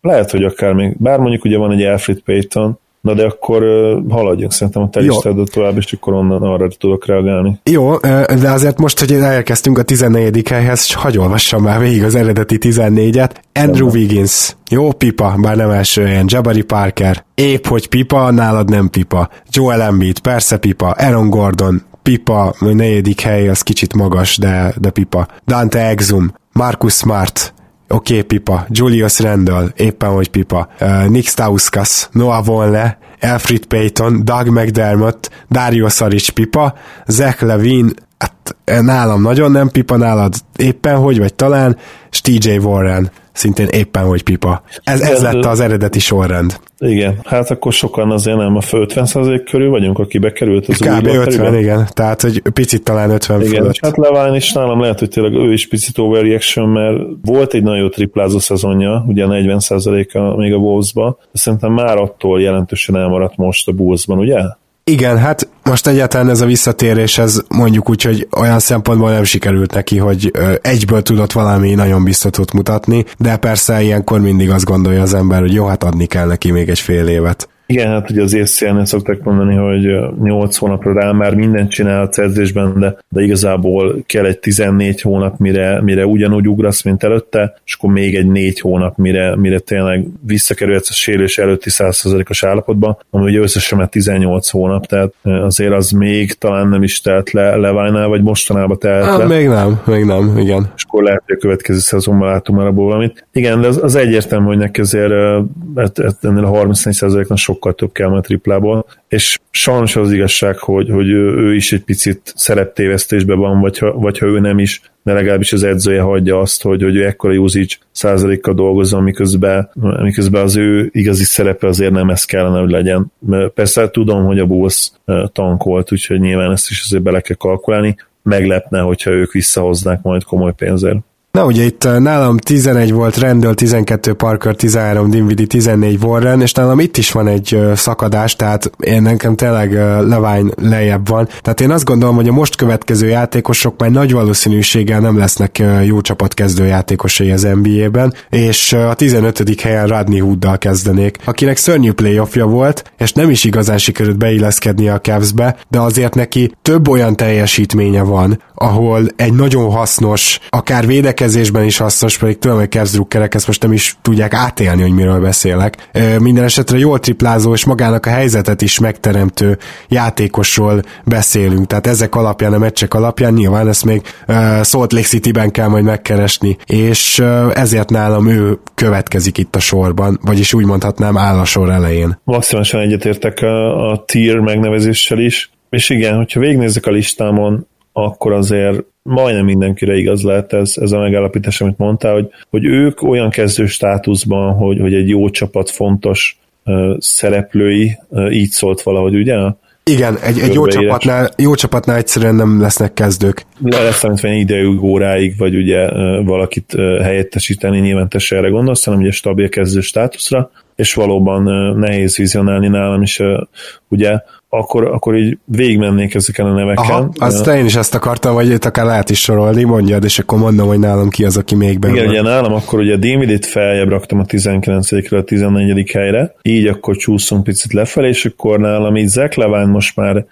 lehet, hogy akár még, bár mondjuk ugye van egy Alfred Payton, Na de akkor haladjunk szerintem a te listádat tovább, és akkor onnan arra tudok reagálni. Jó, de azért most, hogy elkezdtünk a 14. helyhez, hagyj olvassam már végig az eredeti 14-et. Andrew Wiggins, jó pipa, bár nem első helyen, Jabari Parker, épp hogy pipa, nálad nem pipa. Joel Embiid, persze pipa, Aaron Gordon, pipa, negyedik hely az kicsit magas, de, de pipa. Dante Exum, Marcus Smart, Oké, okay, pipa. Julius Randall, éppen hogy pipa. Uh, Nick Stauskas, Noah Vonle, Alfred Payton, Doug McDermott, Dario Saric pipa, Zach Levine, hát nálam nagyon nem pipa, nálad éppen hogy, vagy talán, és TJ Warren szintén éppen hogy pipa. Ez, ez lett az eredeti sorrend. Igen, hát akkor sokan azért nem a 50% körül vagyunk, aki bekerült az Kb. 50, terület. igen, tehát hogy picit talán 50 igen, fölött. hát Leván is nálam lehet, hogy tényleg ő is picit overreaction, mert volt egy nagyon jó triplázó szezonja, ugye 40%-a még a Wolves-ba, de szerintem már attól jelentősen elmaradt most a Bulls-ban, ugye? Igen, hát most egyáltalán ez a visszatérés, ez mondjuk úgy, hogy olyan szempontból nem sikerült neki, hogy egyből tudott valami nagyon biztatót mutatni, de persze ilyenkor mindig azt gondolja az ember, hogy jó, hát adni kell neki még egy fél évet. Igen, hát ugye az észszélnél szokták mondani, hogy 8 hónapra rá már mindent csinál a edzésben, de, de igazából kell egy 14 hónap, mire, mire ugyanúgy ugrasz, mint előtte, és akkor még egy 4 hónap, mire, mire tényleg visszakerülhetsz a sérülés előtti 100%-os állapotba, ami ugye összesen már 18 hónap, tehát azért az még talán nem is telt le Levánál, vagy mostanában telt hát, le. Még nem, még nem, igen. És akkor lehet, hogy a következő szezonban látunk már abból valamit. Igen, de az, az egyértelmű, hogy neki azért hát, hát ennél a 34%-nak sok sokkal több kell a triplából, és sajnos az igazság, hogy, hogy ő, is egy picit szereptévesztésben van, vagy ha, vagy ha ő nem is, de legalábbis az edzője hagyja azt, hogy, hogy ő ekkora usage százalékkal dolgozzon, miközben, miközben az ő igazi szerepe azért nem ez kellene, hogy legyen. Persze tudom, hogy a Bulls tankolt, úgyhogy nyilván ezt is azért bele kell kalkulálni. Meglepne, hogyha ők visszahoznák majd komoly pénzért. Na ugye itt eh, nálam 11 volt Rendel, 12 Parker, 13 Dinwiddie, 14 Warren, és nálam itt is van egy uh, szakadás, tehát én nekem tényleg uh, Levány lejjebb van. Tehát én azt gondolom, hogy a most következő játékosok már nagy valószínűséggel nem lesznek jó csapat kezdő játékosai az NBA-ben, és a 15. helyen Rodney Hooddal kezdenék, akinek szörnyű playoffja volt, és nem is igazán sikerült beilleszkedni a Cavs-be, de azért neki több olyan teljesítménye van, ahol egy nagyon hasznos, akár védekezés védekezésben is hasznos, pedig tudom, hogy Cavs ezt most nem is tudják átélni, hogy miről beszélek. Minden esetre jól triplázó és magának a helyzetet is megteremtő játékosról beszélünk, tehát ezek alapján, a meccsek alapján nyilván ezt még Salt Lake City-ben kell majd megkeresni, és ezért nálam ő következik itt a sorban, vagyis úgy mondhatnám áll a sor elején. Maximálisan egyetértek a, a tier megnevezéssel is, és igen, hogyha végignézzük a listámon, akkor azért majdnem mindenkire igaz lehet ez, ez a megállapítás, amit mondtál, hogy, hogy ők olyan kezdő státuszban, hogy, hogy egy jó csapat fontos uh, szereplői, uh, így szólt valahogy, ugye? Igen, egy, egy jó, csapatnál, jó csapatnál egyszerűen nem lesznek kezdők. Le lesz számítani idejük óráig, vagy ugye valakit helyettesíteni, nyilván te erre gondolsz, hanem ugye stabil kezdő státuszra, és valóban nehéz vizionálni nálam is, ugye akkor, akkor így végigmennék ezeken a neveken. Aha, azt én is ezt akartam, hogy itt akár lehet is sorolni, mondjad, és akkor mondom, hogy nálam ki az, aki még benne Igen, ugye nálam akkor ugye Davidit feljebb raktam a 19-ről a 14. helyre, így akkor csúszunk picit lefelé, és akkor nálam így Zach Levine most már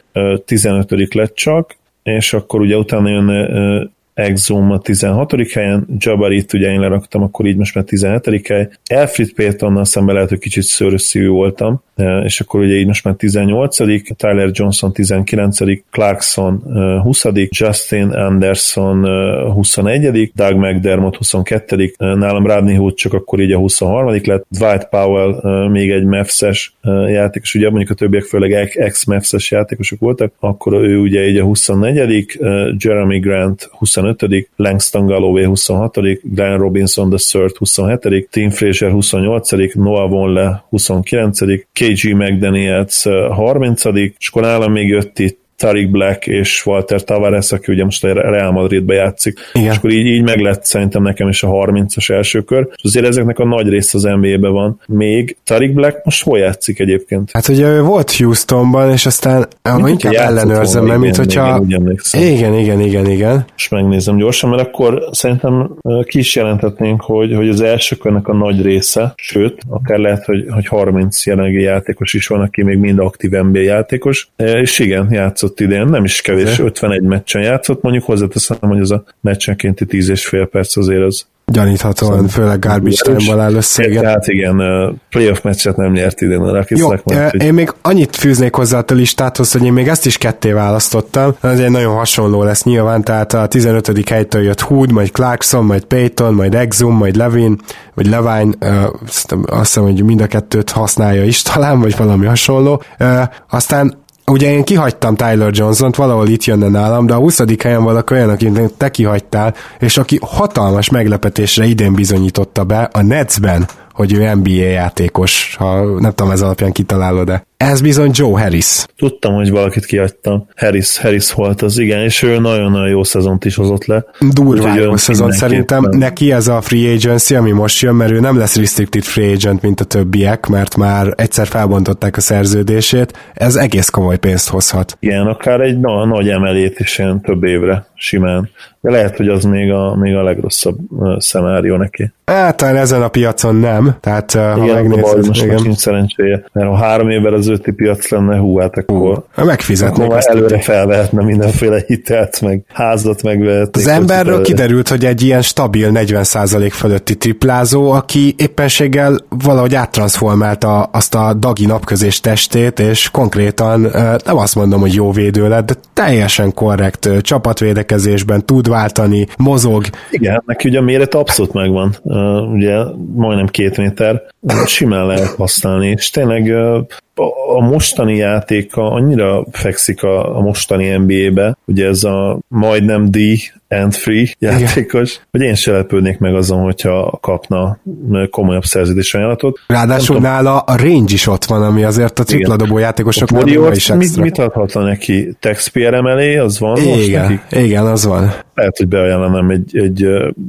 15. lett csak, és akkor ugye utána jön Exum a 16. helyen, Jabarit ugye én leraktam, akkor így most már 17. hely. Alfred Paytonnal szemben lehet, hogy kicsit szőrösszívű voltam, e, és akkor ugye így most már 18. Tyler Johnson 19. Clarkson 20. E, Justin Anderson 21. E, Doug McDermott 22. Nálam Rodney Hood csak akkor így a 23. lett. Dwight Powell még egy Mavs-es játékos, ugye mondjuk a többiek főleg ex mavs játékosok voltak, akkor ő ugye így a 24. Jeremy Grant 25 25 Langston Galloway 26 Glenn Robinson third 27 Tim Fraser 28 Noah Vonle 29 KG McDaniels 30 és akkor nálam még jött itt Tarik Black és Walter Tavares, aki ugye most a Real Madridbe játszik, Igen. és akkor így, így meg lett szerintem nekem is a 30-as első kör, és azért ezeknek a nagy rész az NBA-be van. Még Tarik Black most hol játszik egyébként? Hát ugye ő volt Houstonban, és aztán mint inkább ellenőrzem, mert mint hogyha... Igen, igen, igen, igen, igen. És megnézem gyorsan, mert akkor szerintem ki is jelenthetnénk, hogy, hogy az első körnek a nagy része, sőt, akár lehet, hogy, hogy 30 jelenlegi játékos is van, aki még mind aktív NBA játékos, és igen, játszott játszott idén, nem is kevés, 51 meccsen játszott, mondjuk hozzáteszem, hogy az a meccsenkénti 10 és fél perc azért az Gyaníthatóan, szóval, főleg garbage time-val áll össze. Igen. Hát igen, playoff meccset nem nyert idén a Rocketsnek. Jó, majd, én még annyit fűznék hozzá a listáthoz, hogy én még ezt is ketté választottam. Ez egy nagyon hasonló lesz nyilván, tehát a 15. helytől jött Hood, majd Clarkson, majd Payton, majd Exum, majd Levin, vagy Levine, azt hiszem, hogy mind a kettőt használja is talán, vagy valami hasonló. Aztán Ugye én kihagytam Tyler Johnson-t, valahol itt jönne nálam, de a 20. helyen valaki olyan, akit te kihagytál, és aki hatalmas meglepetésre idén bizonyította be a Netsben, hogy ő NBA játékos, ha nem tudom, ez alapján kitalálod-e. Ez bizony Joe Harris. Tudtam, hogy valakit kiadtam. Harris, Harris volt az, igen, és ő nagyon-nagyon jó szezont is hozott le. Durván jó szezon szerintem. Neki ez a free agency, ami most jön, mert ő nem lesz restricted free agent, mint a többiek, mert már egyszer felbontották a szerződését. Ez egész komoly pénzt hozhat. Igen, akár egy na, nagy emelét is ilyen több évre simán. De lehet, hogy az még a, még a legrosszabb szenárió neki. Hát ezen a piacon nem, tehát igen, ha megnézed... most igen. nincs szerencséje, mert ha három évvel az öti piac lenne, hú, hát akkor... Uh, megfizetnék akkor előre felvehetne mindenféle hitelt, meg házat megvehetne. Az emberről kiderült, hogy egy ilyen stabil 40% fölötti triplázó, aki éppenséggel valahogy áttranszformálta azt a dagi napközés testét, és konkrétan nem azt mondom, hogy jó védő lett, de teljesen korrekt csapatvédekezésben tud váltani, mozog. Igen, neki ugye a méret abszolút megvan ugye majdnem két méter, simán lehet használni, és tényleg a mostani játéka annyira fekszik a, a mostani NBA-be, ugye ez a majdnem D and free játékos, Igen. hogy én se lepődnék meg azon, hogyha kapna komolyabb szerződés ajánlatot. Ráadásul tudom, nála a range is ott van, ami azért a tripladobó játékosok nem is extra. Mit, mit adhatna neki? Texpier emelé, az van Igen, most neki? Igen, az van. Lehet, hogy beajánlanám egy, egy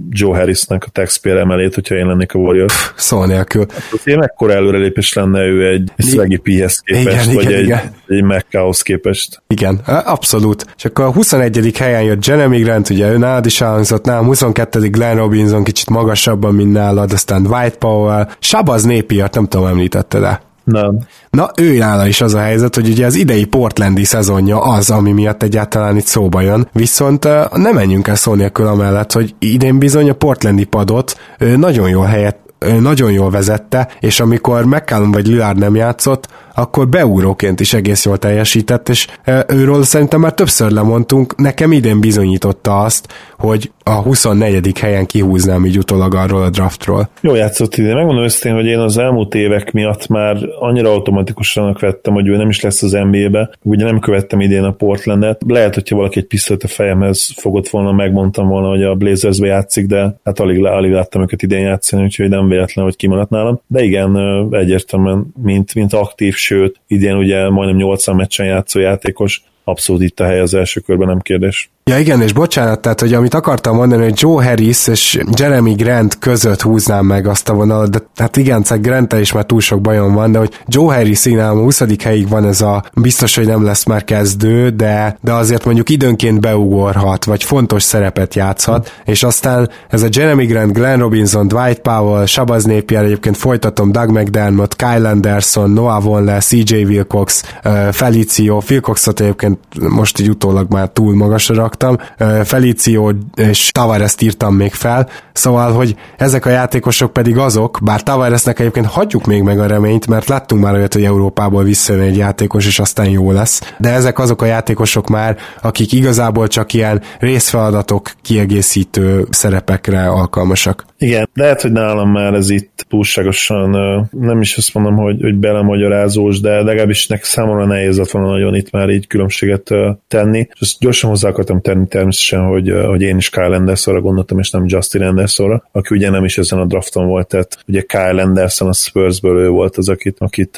Joe Harrisnek a Texpier emelét, hogyha én lennék a Warriors. Szó nélkül. Hát, én mekkora előrelépés lenne ő egy, egy Swaggy P-hez képest, igen, vagy igen, egy, igen. egy Metcalfhoz képest. Igen, abszolút. És akkor a 21. helyen jött Jeremy Grant, ugye nálad is elhangzott, nálam 22. Glenn Robinson kicsit magasabban, mint nálad, aztán White Powell, Sabaz Napier, nem tudom, említette de. Nem. Na, ő nála is az a helyzet, hogy ugye az idei Portlandi szezonja az, ami miatt egyáltalán itt szóba jön, viszont nem menjünk el szó nélkül amellett, hogy idén bizony a Portlandi padot nagyon jó helyet nagyon jól vezette, és amikor McCallum vagy Lillard nem játszott, akkor beúróként is egész jól teljesített, és őről szerintem már többször lemondtunk, nekem idén bizonyította azt, hogy a 24. helyen kihúznám így utólag arról a draftról. Jó játszott idén. Megmondom őszintén, hogy én az elmúlt évek miatt már annyira automatikusan vettem, hogy ő nem is lesz az NBA-be. Ugye nem követtem idén a Portlandet. Lehet, hogyha valaki egy pisztolyt a fejemhez fogott volna, megmondtam volna, hogy a Blazersbe játszik, de hát alig, alig láttam őket idén játszani, úgyhogy nem véletlen, hogy kimaradt nálam. De igen, egyértelműen, mint, mint aktív, sőt, idén ugye majdnem 80 meccsen játszó játékos, abszolút itt a hely az első körben, nem kérdés. Ja igen, és bocsánat, tehát hogy amit akartam mondani, hogy Joe Harris és Jeremy Grant között húznám meg azt a vonalat, de hát igen, szóval grant is már túl sok bajom van, de hogy Joe Harris a 20. helyig van ez a, biztos, hogy nem lesz már kezdő, de, de azért mondjuk időnként beugorhat, vagy fontos szerepet játszhat, és aztán ez a Jeremy Grant, Glenn Robinson, Dwight Powell, Shabazz Napier, egyébként folytatom Doug McDermott, Kyle Anderson, Noah Vonleh, CJ Wilcox, Felicio, Wilcoxot egyébként most így utólag már túl magasra raktam, Felicio és Tavares írtam még fel, szóval, hogy ezek a játékosok pedig azok, bár Tavaresnek egyébként hagyjuk még meg a reményt, mert láttunk már olyat, hogy Európából visszajön egy játékos, és aztán jó lesz, de ezek azok a játékosok már, akik igazából csak ilyen részfeladatok kiegészítő szerepekre alkalmasak. Igen, lehet, hogy nálam már ez itt túlságosan, nem is azt mondom, hogy, hogy belemagyarázós, de legalábbis nekem számomra nehéz lett volna nagyon itt már így különbséget tenni. És azt gyorsan hozzá akartam tenni természetesen, hogy, hogy én is Kyle Andersonra gondoltam, és nem Justin Andersonra, aki ugye nem is ezen a drafton volt, tehát ugye Kyle Anderson a Spursből ő volt az, akit, akit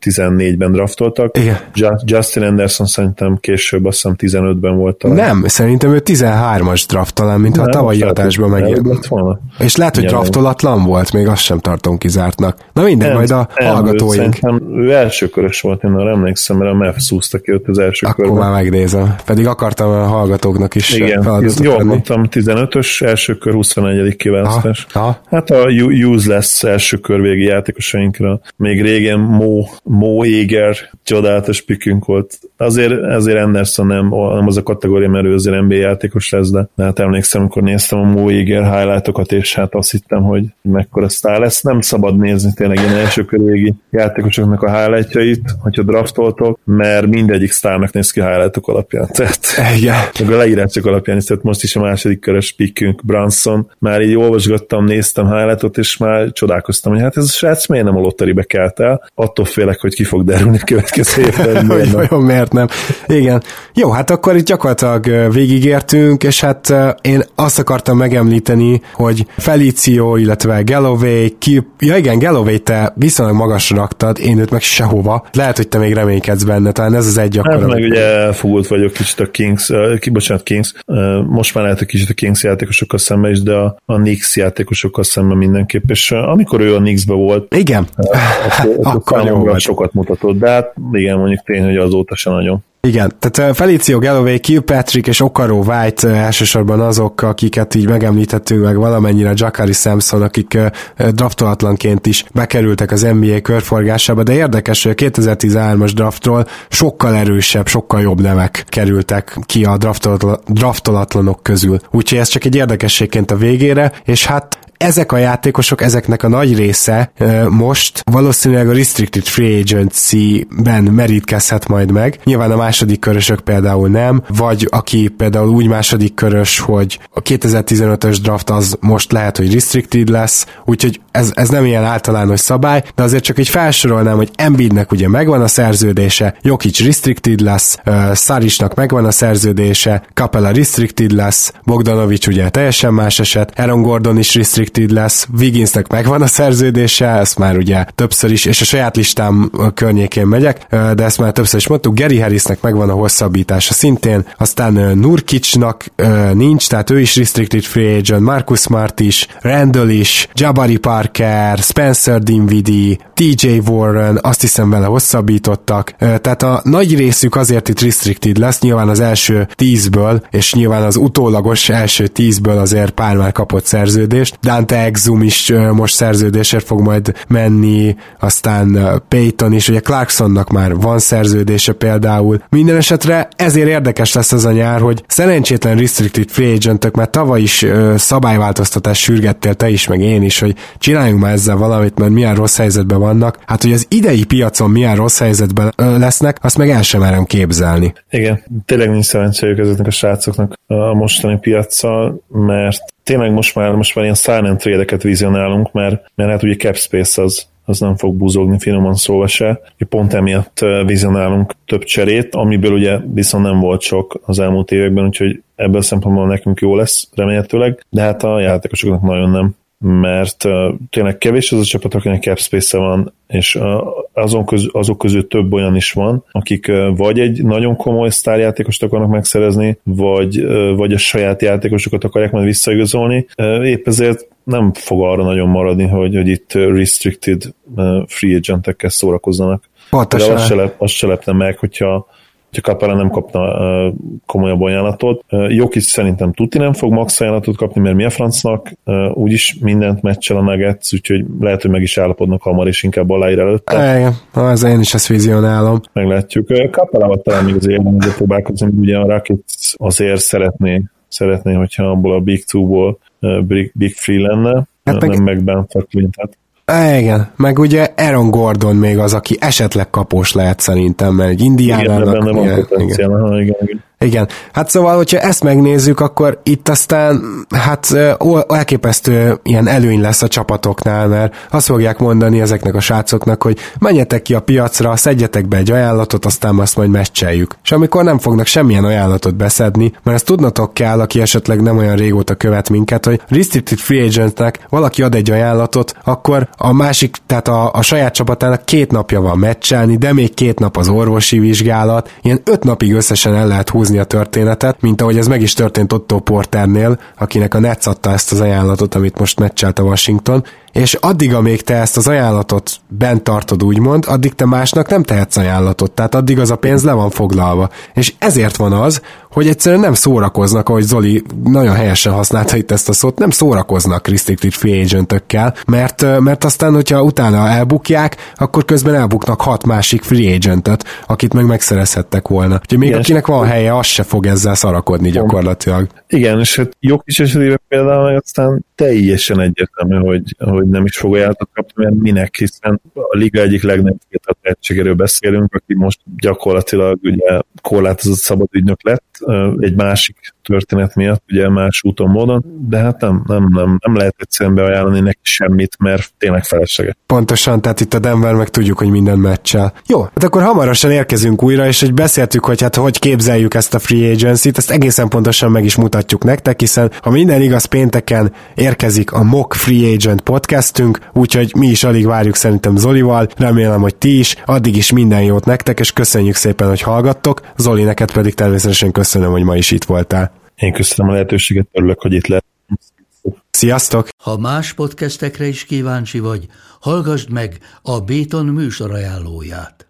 14-ben draftoltak. Igen. Justin Anderson szerintem később azt hiszem 15-ben volt talán. Nem, szerintem ő 13-as draft talán, mintha a tavalyi adásban megjelent. És lehet, hogy draftolatlan volt, még azt sem tartom kizártnak. Na mindegy, nem, majd a nem, hallgatóink. Ő, ő elsőkörös volt, én arra emlékszem, mert a Mavs szúzta ki őt az első Akkor körben. már megnézem. Pedig akartam a hallgatóknak is Igen, jó, mondtam 15-ös első kör 21. kiválasztás. Aha, aha. Hát a useless első kör végi játékosainkra. Még régen Mo, Mo Eger csodálatos pikünk volt. Azért, azért Anderson nem, nem az a kategória, mert ő azért NBA játékos lesz, de hát emlékszem, amikor néztem a Mo Eger highlightokat, és hát azt hittem, hogy mekkora sztár lesz. Nem szabad nézni tényleg ilyen első körvégi játékosoknak a highlightjait, hogyha draftoltok, mert mindegyik sztárnak néz ki highlightok alapján. Tehát, Igen. A leírások alapján is, tehát most is a második körös pikkünk Branson. Már így olvasgattam, néztem highlightot, és már csodálkoztam, hogy hát ez a srác miért nem a lotteribe kelt el. Attól félek, hogy ki fog derülni a következő *laughs* évben. hogy vajon miért nem. Igen. Jó, hát akkor itt gyakorlatilag végigértünk, és hát én azt akartam megemlíteni, hogy fel Felicio, illetve Galloway, ki... ja igen, Galloway te viszonylag magasra raktad, én őt meg sehova. Lehet, hogy te még reménykedsz benne, talán ez az egy akkor. Hát meg ugye elfogult vagyok kicsit a Kings, uh, bocsánat, Kings, most már lehet, hogy kicsit a Kings játékosokkal szemben is, de a, a Knicks játékosokkal szemben mindenképp, és amikor ő a Knicksbe volt, igen, akkor, akkor, akkor sokat mutatott, de hát igen, mondjuk tény, hogy azóta se nagyon. Igen, tehát Felicio Galloway, Kilpatrick és Okaro White elsősorban azok, akiket így megemlítettünk, meg valamennyire Jakari Samson, akik draftolatlanként is bekerültek az NBA körforgásába, de érdekes, hogy a 2013-as draftról sokkal erősebb, sokkal jobb nevek kerültek ki a draftolatlanok közül. Úgyhogy ez csak egy érdekességként a végére, és hát ezek a játékosok, ezeknek a nagy része most valószínűleg a Restricted Free Agency-ben merítkezhet majd meg. Nyilván a második körösök például nem, vagy aki például úgy második körös, hogy a 2015-ös draft az most lehet, hogy restricted lesz, úgyhogy ez, ez nem ilyen általános szabály, de azért csak egy felsorolnám, hogy Embiidnek ugye megvan a szerződése, Jokic restricted lesz, uh, Sarisnak megvan a szerződése, Capella restricted lesz, Bogdanovics ugye teljesen más eset, Aaron Gordon is restricted restricted lesz, Wigginsnek megvan a szerződése, ezt már ugye többször is, és a saját listám környékén megyek, de ezt már többször is mondtuk, Gary Harrisnek megvan a hosszabbítása szintén, aztán Nurkicsnak nincs, tehát ő is restricted free agent, Marcus Smart is, Randall is, Jabari Parker, Spencer Dinwiddie, TJ Warren, azt hiszem vele hosszabbítottak, tehát a nagy részük azért itt restricted lesz, nyilván az első tízből, és nyilván az utólagos első tízből azért pár már kapott szerződést, Dante Exum is most szerződésért fog majd menni, aztán Payton is, ugye Clarksonnak már van szerződése például. Minden esetre ezért érdekes lesz ez a nyár, hogy szerencsétlen restricted free agentök, mert tavaly is szabályváltoztatás sürgettél te is, meg én is, hogy csináljunk már ezzel valamit, mert milyen rossz helyzetben vannak. Hát, hogy az idei piacon milyen rossz helyzetben lesznek, azt meg el sem merem képzelni. Igen, tényleg nincs szerencséjük ezeknek a srácoknak a mostani piacsal, mert tényleg most már, most már ilyen silent trade-eket vizionálunk, mert, mert hát ugye cap space az, az nem fog buzogni finoman szólva se. Pont emiatt vizionálunk több cserét, amiből ugye viszont nem volt sok az elmúlt években, úgyhogy ebből a szempontból nekünk jó lesz remélhetőleg, de hát a játékosoknak nagyon nem mert uh, tényleg kevés az a csapat, akinek cap space van, és uh, azon köz, azok közül több olyan is van, akik uh, vagy egy nagyon komoly sztárjátékost akarnak megszerezni, vagy, uh, vagy a saját játékosokat akarják majd visszaigazolni. Uh, épp ezért nem fog arra nagyon maradni, hogy, hogy itt restricted uh, free agentekkel szórakozzanak. Pontosan. De azt se, lep, azt se lepne meg, hogyha hogyha Capella nem kapna komolyabb ajánlatot. Jokic szerintem tuti nem fog max ajánlatot kapni, mert mi a francnak, úgyis mindent meccsel a Nuggets, úgyhogy lehet, hogy meg is állapodnak hamar, és inkább aláír előtte. Igen, az én is ezt vizionálom. Meglátjuk. Capella talán még azért érdemes próbálkozni, ugye a Rockets azért szeretné, szeretné, hogyha abból a Big Two-ból Big, Big Free lenne, hát meg... nem meg Ben Franklin, igen, meg ugye Aaron Gordon még az, aki esetleg kapós lehet szerintem, mert egy indiánának... Igen, benne van potenciál, igen, igen. Igen, hát szóval, hogyha ezt megnézzük, akkor itt aztán hát elképesztő ilyen előny lesz a csapatoknál, mert azt fogják mondani ezeknek a srácoknak, hogy menjetek ki a piacra, szedjetek be egy ajánlatot, aztán azt majd meccseljük. És amikor nem fognak semmilyen ajánlatot beszedni, mert ezt tudnatok kell, aki esetleg nem olyan régóta követ minket, hogy restricted free agentnek valaki ad egy ajánlatot, akkor a másik, tehát a, a saját csapatának két napja van meccselni, de még két nap az orvosi vizsgálat, ilyen öt napig összesen el lehet húzni a történetet, mint ahogy ez meg is történt Otto Porternél, akinek a Nets adta ezt az ajánlatot, amit most meccselt a Washington, és addig, amíg te ezt az ajánlatot bent tartod, úgymond, addig te másnak nem tehetsz ajánlatot, tehát addig az a pénz le van foglalva. És ezért van az, hogy egyszerűen nem szórakoznak, ahogy Zoli nagyon helyesen használta itt ezt a szót, nem szórakoznak restricted free agentökkel, mert, mert aztán, hogyha utána elbukják, akkor közben elbuknak hat másik free agentet, akit meg megszerezhettek volna. Úgyhogy még Igen, akinek van helye, az se fog ezzel szarakodni gyakorlatilag. Igen, és hát kis esetében például aztán teljesen egyértelmű, hogy, hogy nem is fog ajánlatot kapni, mert minek, hiszen a liga egyik legnagyobb tehetségéről beszélünk, aki most gyakorlatilag ugye korlátozott szabad ügynök lett, egy másik történet miatt, ugye más úton, módon, de hát nem, nem, nem, nem lehet egyszerűen beajánlani neki semmit, mert tényleg felesleges. Pontosan, tehát itt a Denver meg tudjuk, hogy minden meccsel. Jó, hát akkor hamarosan érkezünk újra, és hogy beszéltük, hogy hát hogy képzeljük ezt a free agency-t, ezt egészen pontosan meg is mutatjuk nektek, hiszen ha minden igaz, pénteken érkezik a Mock Free Agent podcastünk, úgyhogy mi is alig várjuk szerintem Zolival, remélem, hogy ti is, addig is minden jót nektek, és köszönjük szépen, hogy hallgattok, Zoli, neked pedig természetesen köszönöm, hogy ma is itt voltál. Én köszönöm a lehetőséget, örülök, hogy itt lehet. Sziasztok! Ha más podcastekre is kíváncsi vagy, hallgassd meg a Béton műsor ajánlóját.